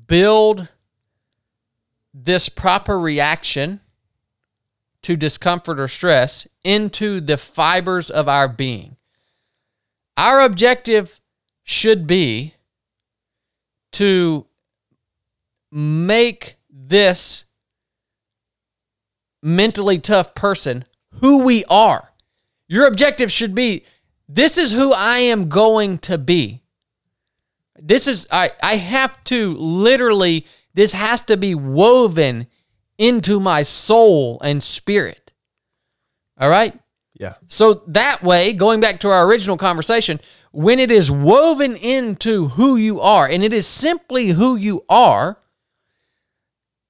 build this proper reaction to discomfort or stress into the fibers of our being. Our objective should be to make this mentally tough person who we are. Your objective should be this is who I am going to be. This is I I have to literally this has to be woven into my soul and spirit. All right? Yeah. So that way, going back to our original conversation, when it is woven into who you are and it is simply who you are,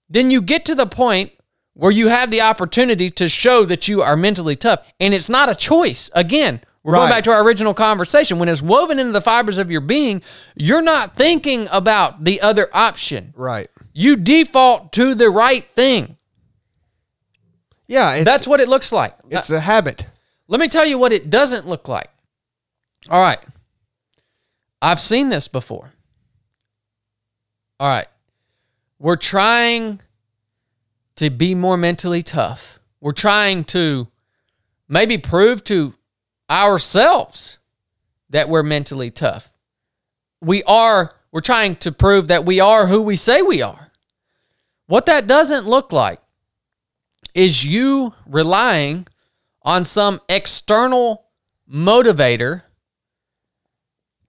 then you get to the point where you have the opportunity to show that you are mentally tough. And it's not a choice. Again, we're going back to our original conversation. When it's woven into the fibers of your being, you're not thinking about the other option. Right. You default to the right thing. Yeah. It's, That's what it looks like. it's a habit. Let me tell you what it doesn't look like. All right. I've seen this before. All right. We're trying to be more mentally tough. We're trying to maybe prove to ourselves that we're mentally tough. We are, we're trying to prove that we are who we say we are. What that doesn't look like is you relying on some external motivator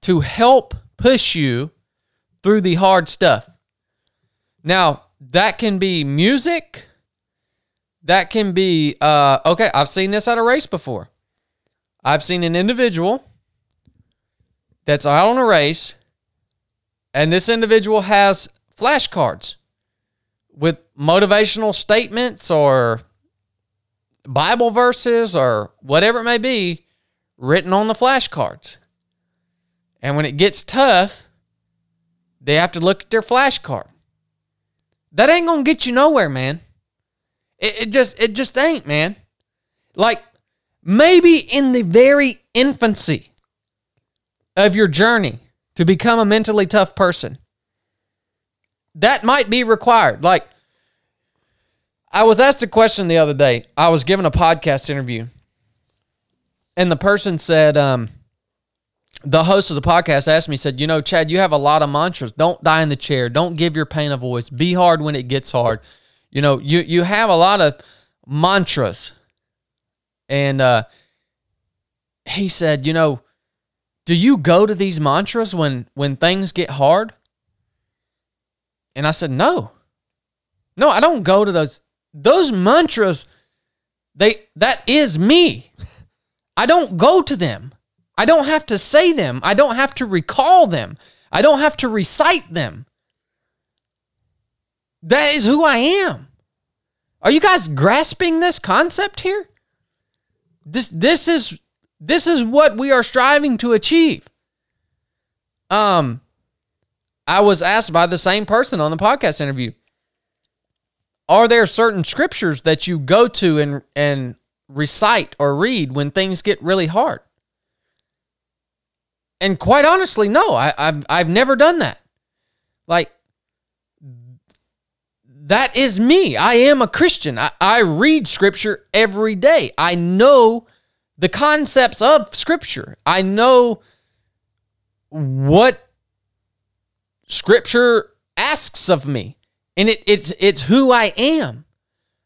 to help push you through the hard stuff. Now, that can be music. That can be, uh, okay, I've seen this at a race before. I've seen an individual that's out on a race, and this individual has flashcards with motivational statements or Bible verses or whatever it may be written on the flashcards. And when it gets tough, they have to look at their flashcard. That ain't gonna get you nowhere, man. It, it just it just ain't, man. Like maybe in the very infancy of your journey to become a mentally tough person, that might be required. Like I was asked a question the other day. I was given a podcast interview, and the person said, um, the host of the podcast asked me, said, You know, Chad, you have a lot of mantras. Don't die in the chair. Don't give your pain a voice. Be hard when it gets hard. You know, you, you have a lot of mantras. And uh, he said, You know, do you go to these mantras when when things get hard? And I said, No. No, I don't go to those those mantras they that is me. I don't go to them. I don't have to say them. I don't have to recall them. I don't have to recite them. That is who I am. Are you guys grasping this concept here? This this is this is what we are striving to achieve. Um I was asked by the same person on the podcast interview. Are there certain scriptures that you go to and and recite or read when things get really hard? And quite honestly, no, I, I've I've never done that. Like that is me. I am a Christian. I, I read scripture every day. I know the concepts of scripture. I know what scripture asks of me. And it, it's it's who I am.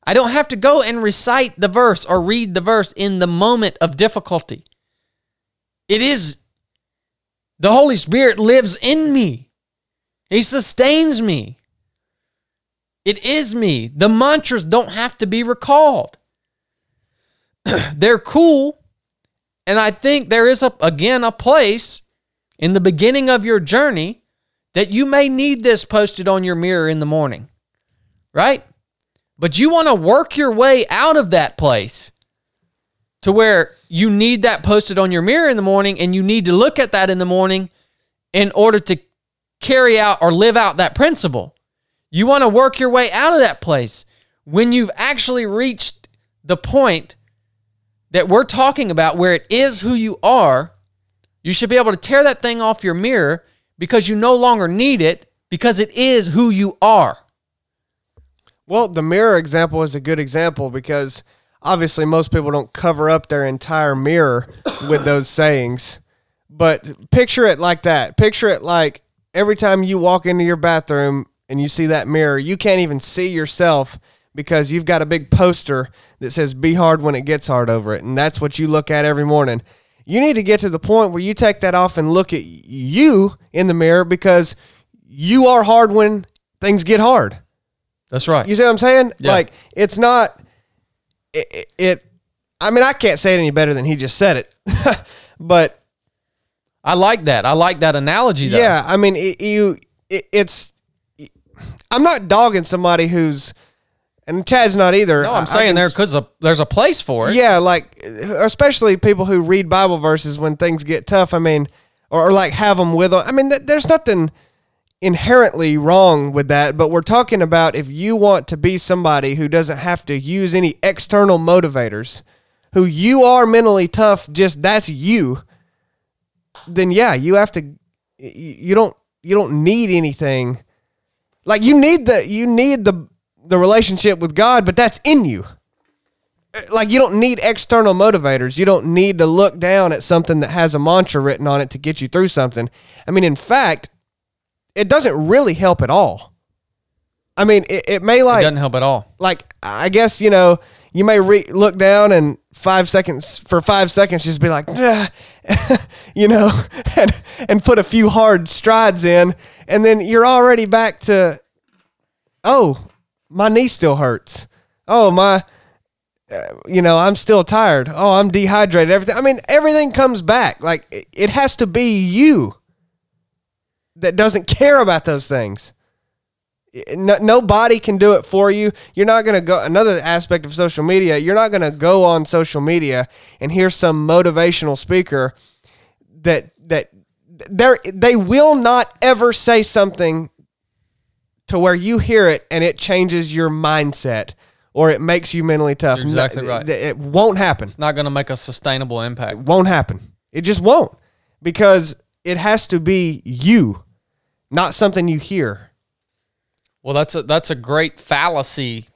I don't have to go and recite the verse or read the verse in the moment of difficulty. It is the Holy Spirit lives in me. He sustains me. It is me. The mantras don't have to be recalled. They're cool And I think there is a again a place in the beginning of your journey that you may need this posted on your mirror in the morning. Right? But you want to work your way out of that place to where you need that posted on your mirror in the morning and you need to look at that in the morning in order to carry out or live out that principle. You want to work your way out of that place when you've actually reached the point that we're talking about where it is who you are. You should be able to tear that thing off your mirror because you no longer need it because it is who you are. Well, the mirror example is a good example because obviously most people don't cover up their entire mirror with those sayings. But picture it like that. Picture it like every time you walk into your bathroom and you see that mirror, you can't even see yourself because you've got a big poster that says be hard when it gets hard over it. And that's what you look at every morning. You need to get to the point where you take that off and look at you in the mirror because you are hard when things get hard. That's right. You see what I'm saying? Yeah. Like it's not it, it I mean I can't say it any better than he just said it. but I like that. I like that analogy though. yeah, I mean it, you it, it's I'm not dogging somebody who's and Chad's not either. No, I'm saying there because there's a place for it. Yeah, like especially people who read Bible verses when things get tough. I mean, or, or like have them with them. I mean, th- there's nothing inherently wrong with that. But we're talking about if you want to be somebody who doesn't have to use any external motivators, who you are mentally tough, just that's you. Then yeah, you have to. You don't. You don't need anything. Like you need the you need the the relationship with God, but that's in you uh, like you don't need external motivators. You don't need to look down at something that has a mantra written on it to get you through something. I mean, in fact, it doesn't really help at all. I mean, it, it may It like doesn't help at all. like I guess you know you may re- look down and five seconds for five seconds just be like, you know, and and put a few hard strides in, and then you're already back to, oh, my knee still hurts. Oh my, uh, you know, I'm still tired. Oh, I'm dehydrated. Everything. I mean, everything comes back. Like it, it has to be you that doesn't care about those things no, nobody can do it for you. You're not going to go another aspect of social media. You're not going to go on social media and hear some motivational speaker that that they they will not ever say something to where you hear it and it changes your mindset or it makes you mentally tough. You're exactly No, right. It won't happen. It's not going to make a sustainable impact. It won't happen. It just won't because it has to be you, not something you hear. Well, that's a that's a great fallacy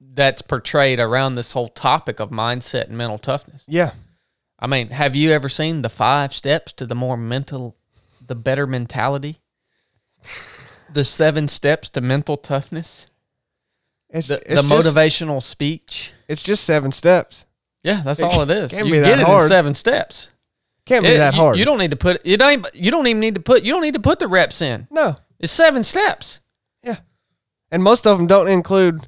that's portrayed around this whole topic of mindset and mental toughness. Yeah. I mean, have you ever seen the five steps to the more mental, the better mentality? The seven steps to mental toughness. It's, The, it's the just- motivational speech. It's just seven steps. Yeah, that's all it is. can't you be get that it in hard. seven steps. Can't be It- that hard. You don't need to put it ain't. You don't even need to put. You don't need to put the reps in. no. It's seven steps. Yeah. And most of them don't include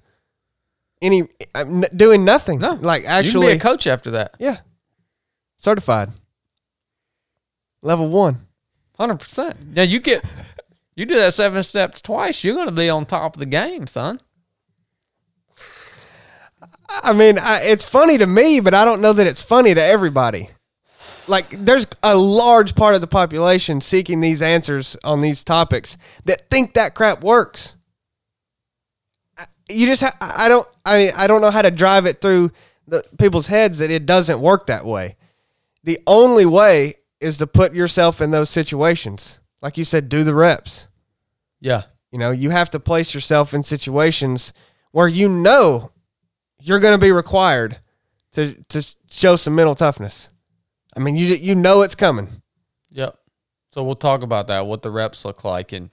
any uh, doing nothing. No, Like you can actually, be a coach after that. yeah, certified, level one. Hundred percent. Now you get you do that seven steps twice, you're gonna be on top of the game, son. I mean, I, it's funny to me, but I don't know that it's funny to everybody. Like, there's a large part of the population seeking these answers on these topics that think that crap works. You just, ha- I I don't, I mean, I don't know how to drive it through the people's heads that it doesn't work that way. The only way is to put yourself in those situations. Like you said, do the reps. Yeah. You know, you have to place yourself in situations where you know you're going to be required to to show some mental toughness. I mean, you you know it's coming. Yep. So we'll talk about that, what the reps look like, and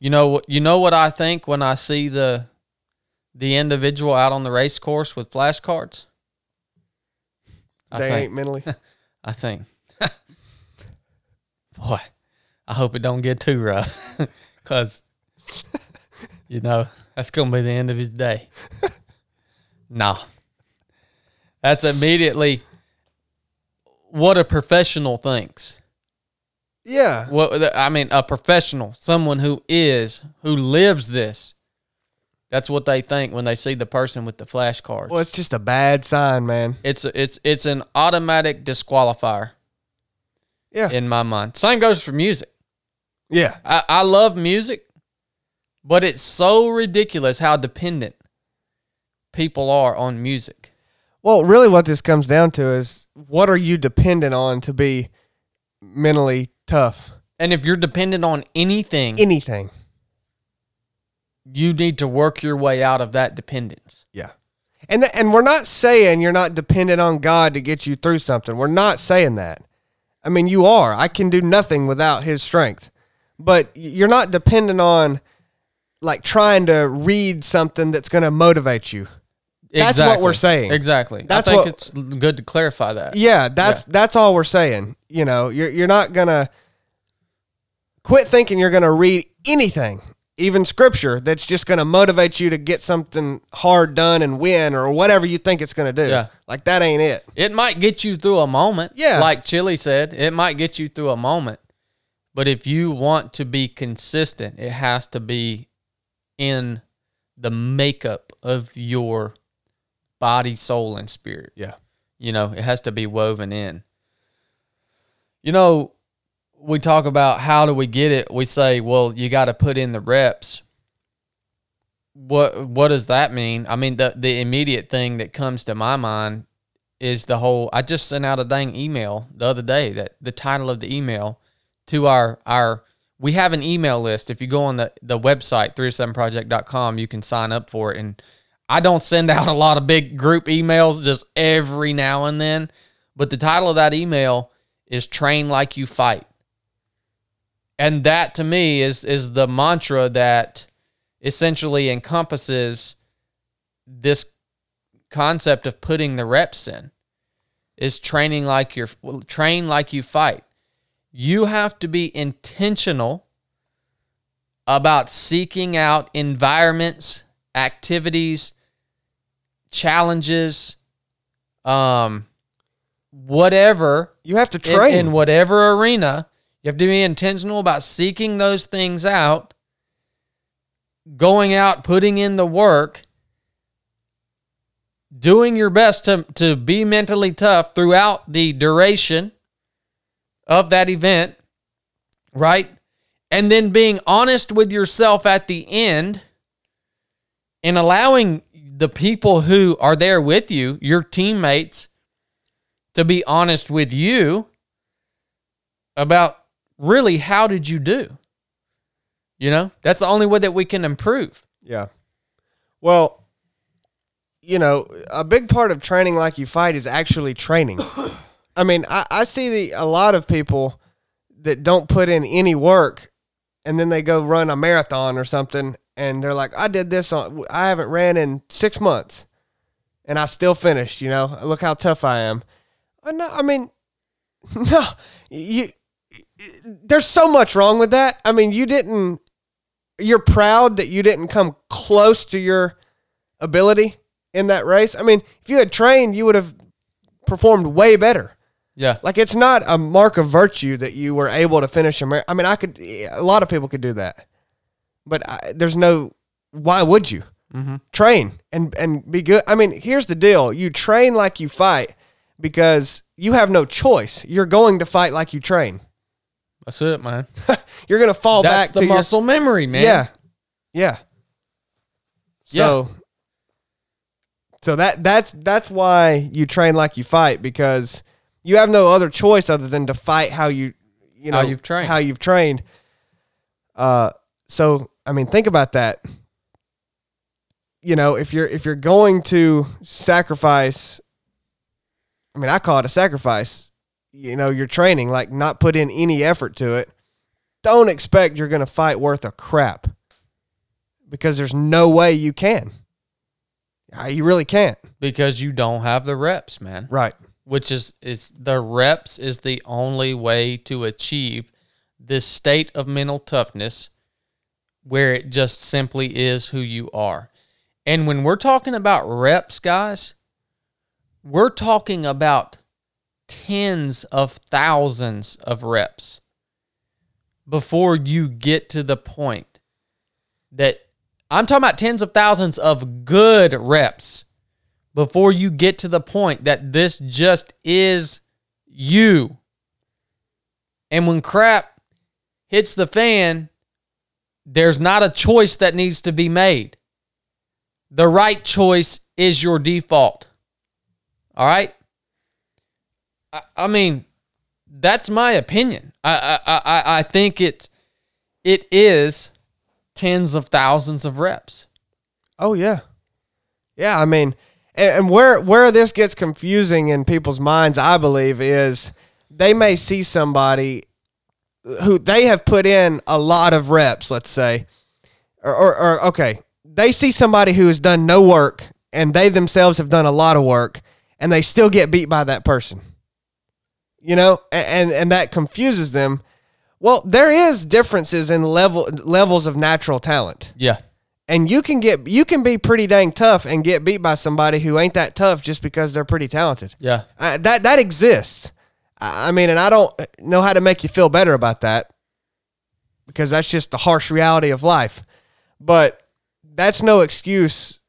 you know what you know what I think when I see the the individual out on the race course with flashcards. They think, ain't mentally. I think, boy, I hope it don't get too rough, because you know that's gonna be the end of his day. no, that's immediately what a professional thinks. Yeah. What I mean, a professional, someone who is who lives this. That's what they think when they see the person with the flashcards. Well, it's just a bad sign, man. It's a, it's it's an automatic disqualifier Yeah. in my mind. Same goes for music. Yeah. I, I love music, but it's so ridiculous how dependent people are on music. Well, really, what this comes down to is what are you dependent on to be mentally tough? And if you're dependent on anything, Anything. you need to work your way out of that dependence. Yeah. And th- and we're not saying you're not dependent on God to get you through something. We're not saying that. I mean, you are. I can do nothing without his strength. But you're not dependent on like trying to read something that's going to motivate you. That's what we're saying. Exactly. That's I think what- it's good to clarify that. Yeah, that's Yeah. that's all we're saying. You know, you're you're not gonna quit thinking you're gonna read anything, even scripture, that's just gonna motivate you to get something hard done and win or whatever you think it's gonna do. Yeah. Like that ain't it. It might get you through a moment. Yeah. Like Chili said, it might get you through a moment. But if you want to be consistent, it has to be in the makeup of your body, soul, and spirit. Yeah. You know, it has to be woven in. You know, we talk about how do we get it? We say, well, you got to put in the reps. What what does that mean? I mean, the the immediate thing that comes to my mind is the whole I just sent out a dang email the other day that the title of the email to our our we have an email list. If you go on the, the website, 37project.com, you can sign up for it. And I don't send out a lot of big group emails just every now and then. But the title of that email is Train Like You Fight. And that to me is is the mantra that essentially encompasses this concept of putting the reps in is training like you're train like you fight you have to be intentional about seeking out environments activities challenges um whatever You have to in- train. in, whatever arena. You have to be intentional about seeking those things out, going out, putting in the work, doing your best to, to be mentally tough throughout the duration of that event, right? And then being honest with yourself at the end and allowing the people who are there with you, your teammates, to be honest with you about really how did you do? You know, that's the only way that we can improve. Yeah. Well, you know, a big part of training like you fight is actually training. I mean, I, I see the a lot of people that don't put in any work and then they go run a marathon or something and they're like, I did this on I haven't ran in six months and I still finished, you know. Look how tough I am. Uh, No, I mean, no, you there's so much wrong with that. I mean, you didn't you're proud that you didn't come close to your ability in that race. I mean, if you had trained, you would have performed way better. Yeah. Like it's not a mark of virtue that you were able to finish a mar- I mean, I could a lot of people could do that. But I, there's no why would you? Mm-hmm. Train and and be good. I mean, here's the deal. You train like you fight because you have no choice. You're going to fight like you train. That's it, man. You're going to fall That's back the to your- muscle memory, man. Yeah. Yeah. So So that that's that's why you train like you fight because you have no other choice other than to fight how you you know How you've trained. How you've trained. Uh so I mean think about that. You know, if you're if you're going to sacrifice I mean, I call it a sacrifice. You know, you're training like not put in any effort to it. Don't expect you're going to fight worth a crap because there's no way you can. You really can't. Because you don't have the reps, man. Right. Which is is the reps is the only way to achieve this state of mental toughness where it just simply is who you are. And when we're talking about reps, guys, we're talking about tens of thousands of reps before you get to the point that I'm talking about tens of thousands of good reps before you get to the point that this just is you. And when crap hits the fan, there's not a choice that needs to be made. The right choice is your default. All right? I, I mean, that's my opinion. I, I I I think it it is tens of thousands of reps. Oh yeah, yeah. I mean, and, where where this gets confusing in people's minds, I believe, is they may see somebody who they have put in a lot of reps, let's say, or, or, or okay, they see somebody who has done no work and they themselves have done a lot of work, and they still get beat by that person. You know, and and, and that confuses them. Well, there is differences in level levels of natural talent Yeah. and you can get you can be pretty dang tough and get beat by somebody who ain't that tough just because they're pretty talented. Yeah. Uh, that that exists. I mean, and I don't know how to make you feel better about that because that's just the harsh reality of life. But that's no excuse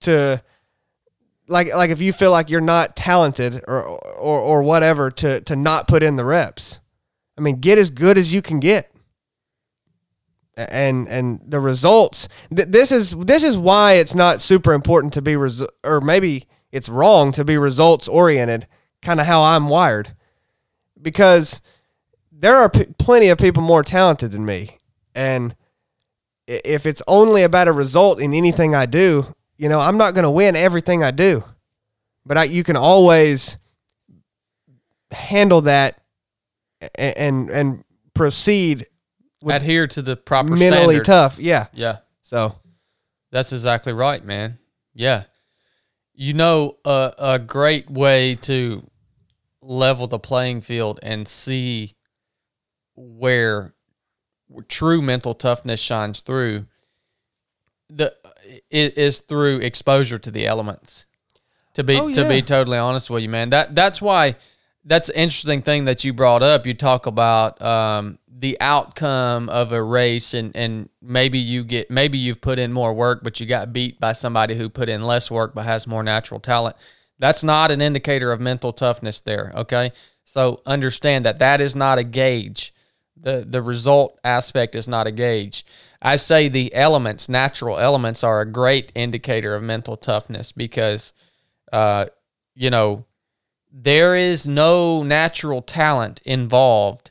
to like like if you feel like you're not talented or or or whatever to to not put in the reps. I mean, get as good as you can get and and the results th- this is this is why it's not super important to be res- or maybe it's wrong to be results oriented kind of how I'm wired because there are p- plenty of people more talented than me and if it's only about a result in anything I do you know I'm not going to win everything I do but I, you can always handle that and and proceed with Adhere to the proper mentally standard. tough. Yeah. Yeah. So That's exactly right, man. Yeah. You know, a a great way to level the playing field and see where true mental toughness shines through the i- is through exposure to the elements. To be Oh, to be totally honest with you, man. That that's why that's an interesting thing that you brought up. You talk about um, the outcome of a race, and and maybe you get maybe you've put in more work, but you got beat by somebody who put in less work but has more natural talent. That's not an indicator of mental toughness. There, okay. So understand that that is not a gauge. the The result aspect is not a gauge. I say the elements, natural elements, are a great indicator of mental toughness because, uh, you know, there is no natural talent involved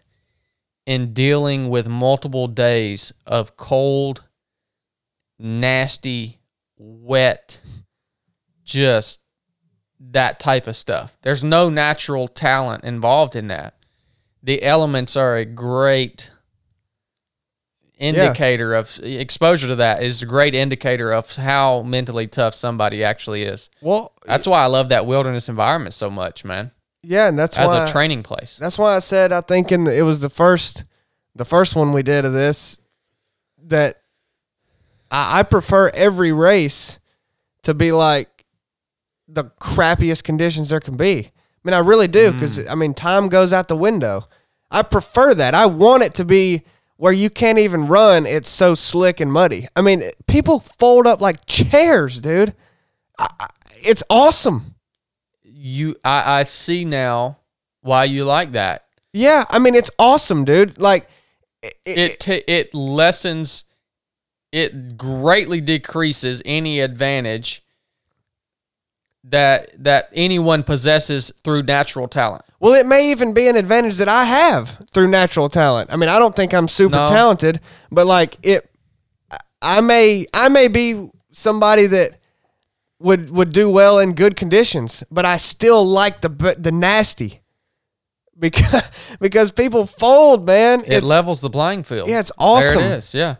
in dealing with multiple days of cold, nasty, wet, just that type of stuff. There's no natural talent involved in that. The elements are a great indicator of exposure to that is a great indicator of how mentally tough somebody actually is. well, That's why I love that wilderness environment so much, man. yeah, and that's As a training place. that's why I said I think in the, it was the first the first one we did of this that I, I prefer every race to be like the crappiest conditions there can be. I mean, I really do because mm. I mean, time goes out the window. I prefer that. I want it to be where you can't even run. It's so slick and muddy. I mean, people fold up like chairs, dude. I, I, it's awesome. You I, I see now why you like that. Yeah, I mean, it's awesome, dude. Like, it, It t- it lessens it greatly decreases any advantage that that anyone possesses through natural talent. Well, it may even be an advantage that I have through natural talent. I mean, I don't think I'm super No. talented, but like it, I may, I may be somebody that would would do well in good conditions, but I still like the the nasty because because people fold, man. It levels the playing field. Yeah, it's awesome. There it is. Yeah.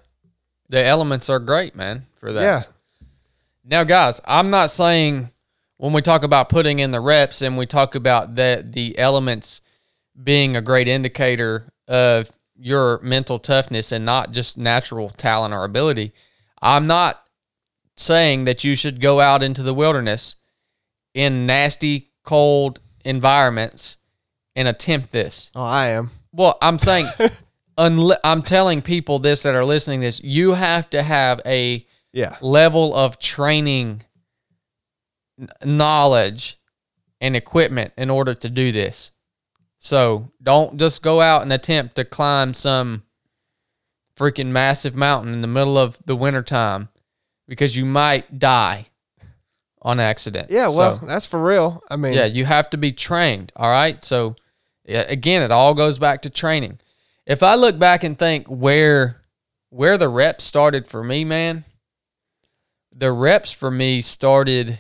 The elements are great, man, for that. yeah, Now, guys, I'm not saying when we talk about putting in the reps and we talk about the the elements being a great indicator of your mental toughness and not just natural talent or ability. I'm not saying that you should go out into the wilderness in nasty, cold environments and attempt this. Oh, I am. Well, I'm saying, unle- I'm telling people this that are listening this, you have to have a Yeah. level of training, knowledge, and equipment in order to do this. So don't just go out and attempt to climb some freaking massive mountain in the middle of the wintertime because you might die on accident. Yeah, well, So- that's for real. I mean, yeah, you have to be trained. All right. So, yeah, again, it all goes back to training. If I look back and think where where the reps started for me, man, the reps for me started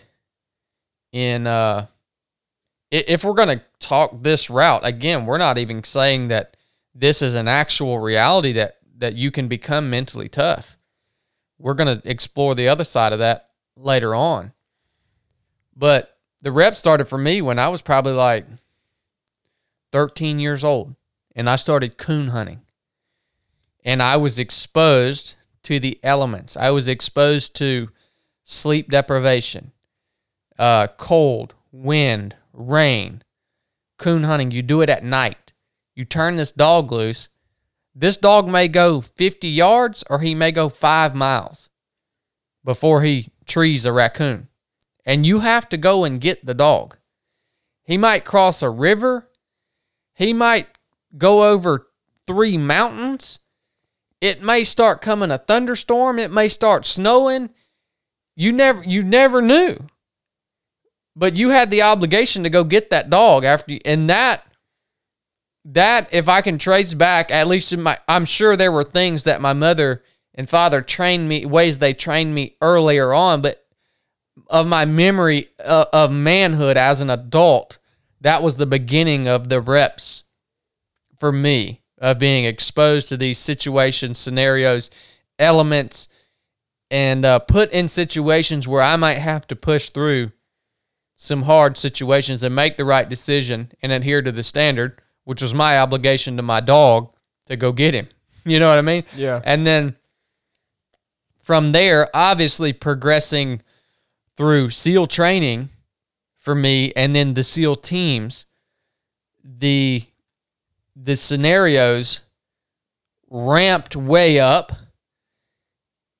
in uh if we're going to talk this route again we're not even saying that this is an actual reality that that you can become mentally tough. We're going to explore the other side of that later on. But the rep started for me when i was probably like 13 years old and i started coon hunting. And i was exposed to the elements. I was exposed to sleep deprivation uh, cold, wind, rain, coon hunting. You do it at night. You turn this dog loose. This dog may go 50 yards or he may go five miles before he trees a raccoon. And you have to go and get the dog. He might cross a river. He might go over three mountains. It may start coming a thunderstorm. It may start snowing. You never you never knew but you had the obligation to go get that dog after you, and that that if I can trace back at least in my I'm sure there were things that my mother and father trained me ways they trained me earlier on but of my memory uh, of manhood as an adult that was the beginning of the reps for me of being exposed to these situations scenarios elements and uh, put in situations where I might have to push through some hard situations and make the right decision and adhere to the standard, which was my obligation to my dog to go get him. You know what I mean? Yeah. And then from there, obviously progressing through SEAL training for me and then the SEAL teams, the the scenarios ramped way up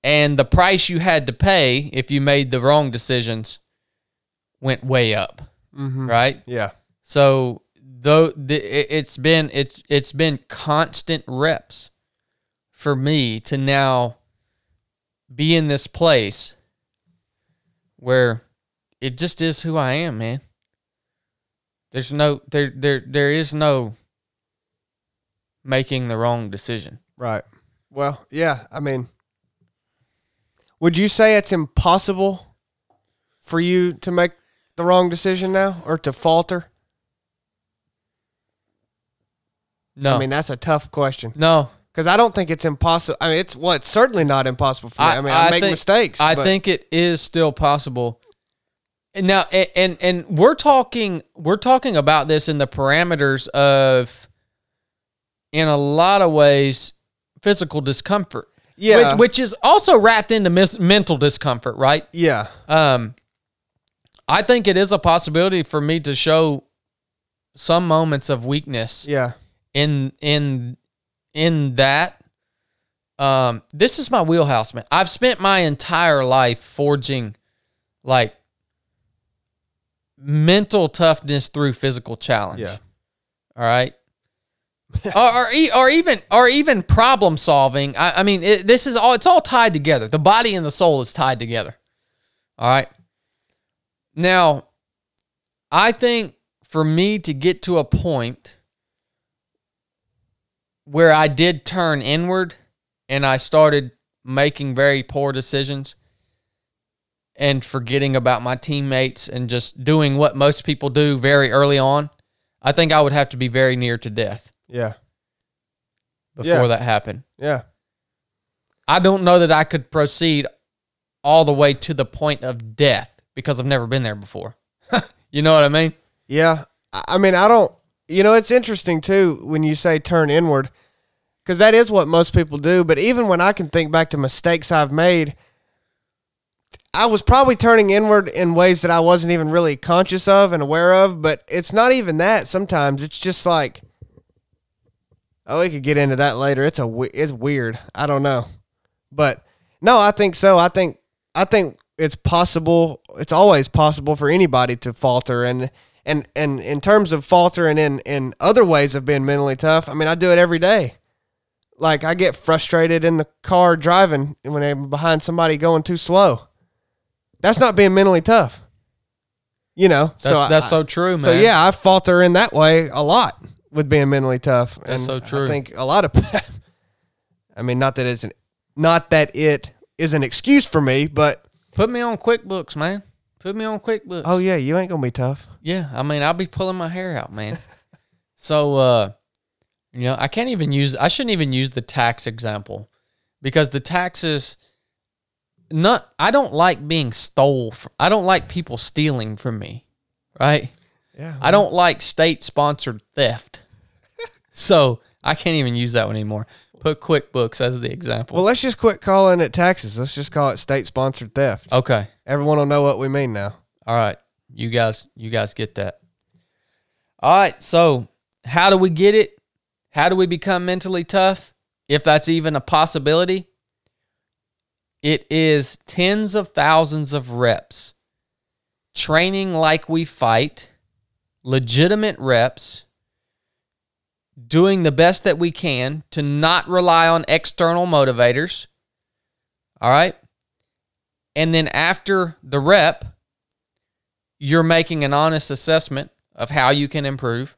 and the price you had to pay if you made the wrong decisions went way up, Mm-hmm. right? Yeah. So though the, it- it's been it's it's been constant reps for me to now be in this place where it just is who I am, man. There's no there there there is no making the wrong decision. Right. Well, yeah. I mean, would you say it's impossible for you to make the wrong decision now or to falter? No. I mean, that's a tough question no. because I don't think it's impossible. I mean, it's well, it's certainly not impossible for me. I, mean, I, make think- mistakes. I but- think it is still possible. And now, and, and and we're talking we're talking about this in the parameters of, in a lot of ways, physical discomfort. Yeah. which, which is also wrapped into mis- mental discomfort, right? Yeah. Um, I think it is a possibility for me to show some moments of weakness Yeah. in in in that. Um this is my wheelhouse man. I've spent my entire life forging like mental toughness through physical challenge. Yeah. all right? Or, or, or even or even problem solving. I, I mean it, this is all it's all tied together. The body and the soul is tied together. All right now i think for me to get to a point where I did turn inward and I started making very poor decisions and forgetting about my teammates and just doing what most people do very early on, I think I would have to be very near to death Yeah. before Yeah. that happened. Yeah. I don't know that I could proceed all the way to the point of death because I've never been there before. you know what I mean? Yeah. I mean, I don't, you know, it's interesting too when you say turn inward because that is what most people do. But even when I can think back to mistakes I've made, I was probably turning inward in ways that I wasn't even really conscious of and aware of, but it's not even that. Sometimes it's just like, oh, we could get into that later. It's a it's weird. I don't know, but no, I think so. I think I think it's possible. It's always possible for anybody to falter, and and and in terms of faltering in in other ways of being mentally tough. I mean, I do it every day. Like I get frustrated in the car driving when I'm behind somebody going too slow. That's not being mentally tough. You know, That's, so I- that's so true, man. so yeah, I falter in that way a lot with being mentally tough. That's so true. I think a lot of, I mean, not that it's an, not that it is an excuse for me, but Put me on QuickBooks, man. Put me on QuickBooks. oh yeah, you ain't gonna be tough. Yeah, I mean, I'll be pulling my hair out, man. so, uh, you know, I can't even use. I shouldn't even use the tax example because the taxes. Not. I don't like being stole. From, I don't like people stealing from me. Right. Yeah, I don't like state sponsored theft. so I can't even use that one anymore. Put QuickBooks as the example. Well, let's just quit calling it taxes. Let's just call it state sponsored theft. okay. Everyone will know what we mean now. All right. You guys you guys get that. All right. So, how do we get it? How do we become mentally tough? If that's even a possibility, it is tens of thousands of reps. Training like we fight, legitimate reps, doing the best that we can to not rely on external motivators. All right? And then after the rep, you're making an honest assessment of how you can improve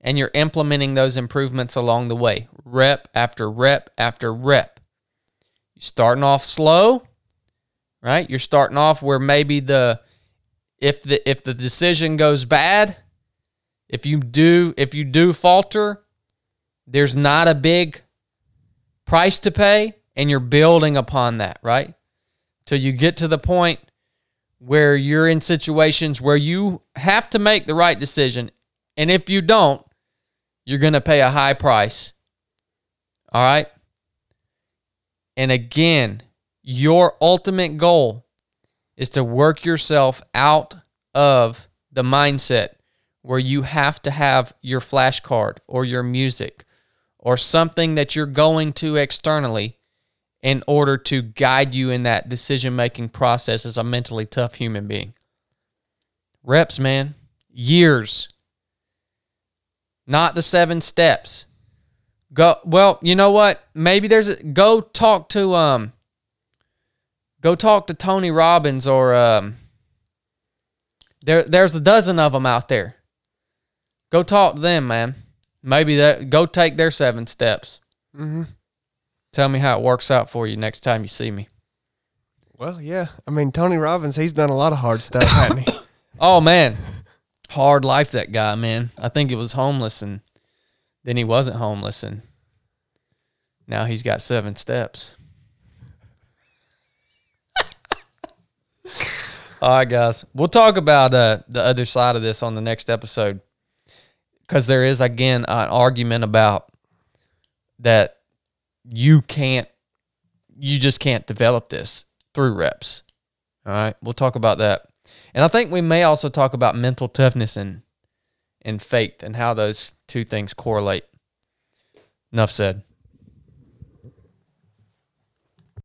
and you're implementing those improvements along the way, rep after rep after rep. You're starting off slow, right? You're starting off where maybe the if the if the decision goes bad, if you do if you do falter, there's not a big price to pay and you're building upon that, right? Till you get to the point where you're in situations where you have to make the right decision. And if you don't, you're going to pay a high price. All right. And again, your ultimate goal is to work yourself out of the mindset where you have to have your flashcard or your music or something that you're going to externally in order to guide you in that decision making process as a mentally tough human being. Reps, man, years, not the seven steps. Go well, you know what? Maybe there's a go talk to um go talk to Tony Robbins or um there there's a dozen of them out there. Go talk to them, man. Maybe that go take their seven steps. Mm-hmm. Tell me how it works out for you next time you see me. Well, yeah. I mean, Tony Robbins, he's done a lot of hard stuff, hasn't he? Oh man, hard life that guy, man. I think it was homeless and then he wasn't homeless and now he's got seven steps. All right, guys. We'll talk about uh, the other side of this on the next episode because there is again an argument about that you can't, you just can't develop this through reps. All right, we'll talk about that. And I think we may also talk about mental toughness and and faith and how those two things correlate. Enough said.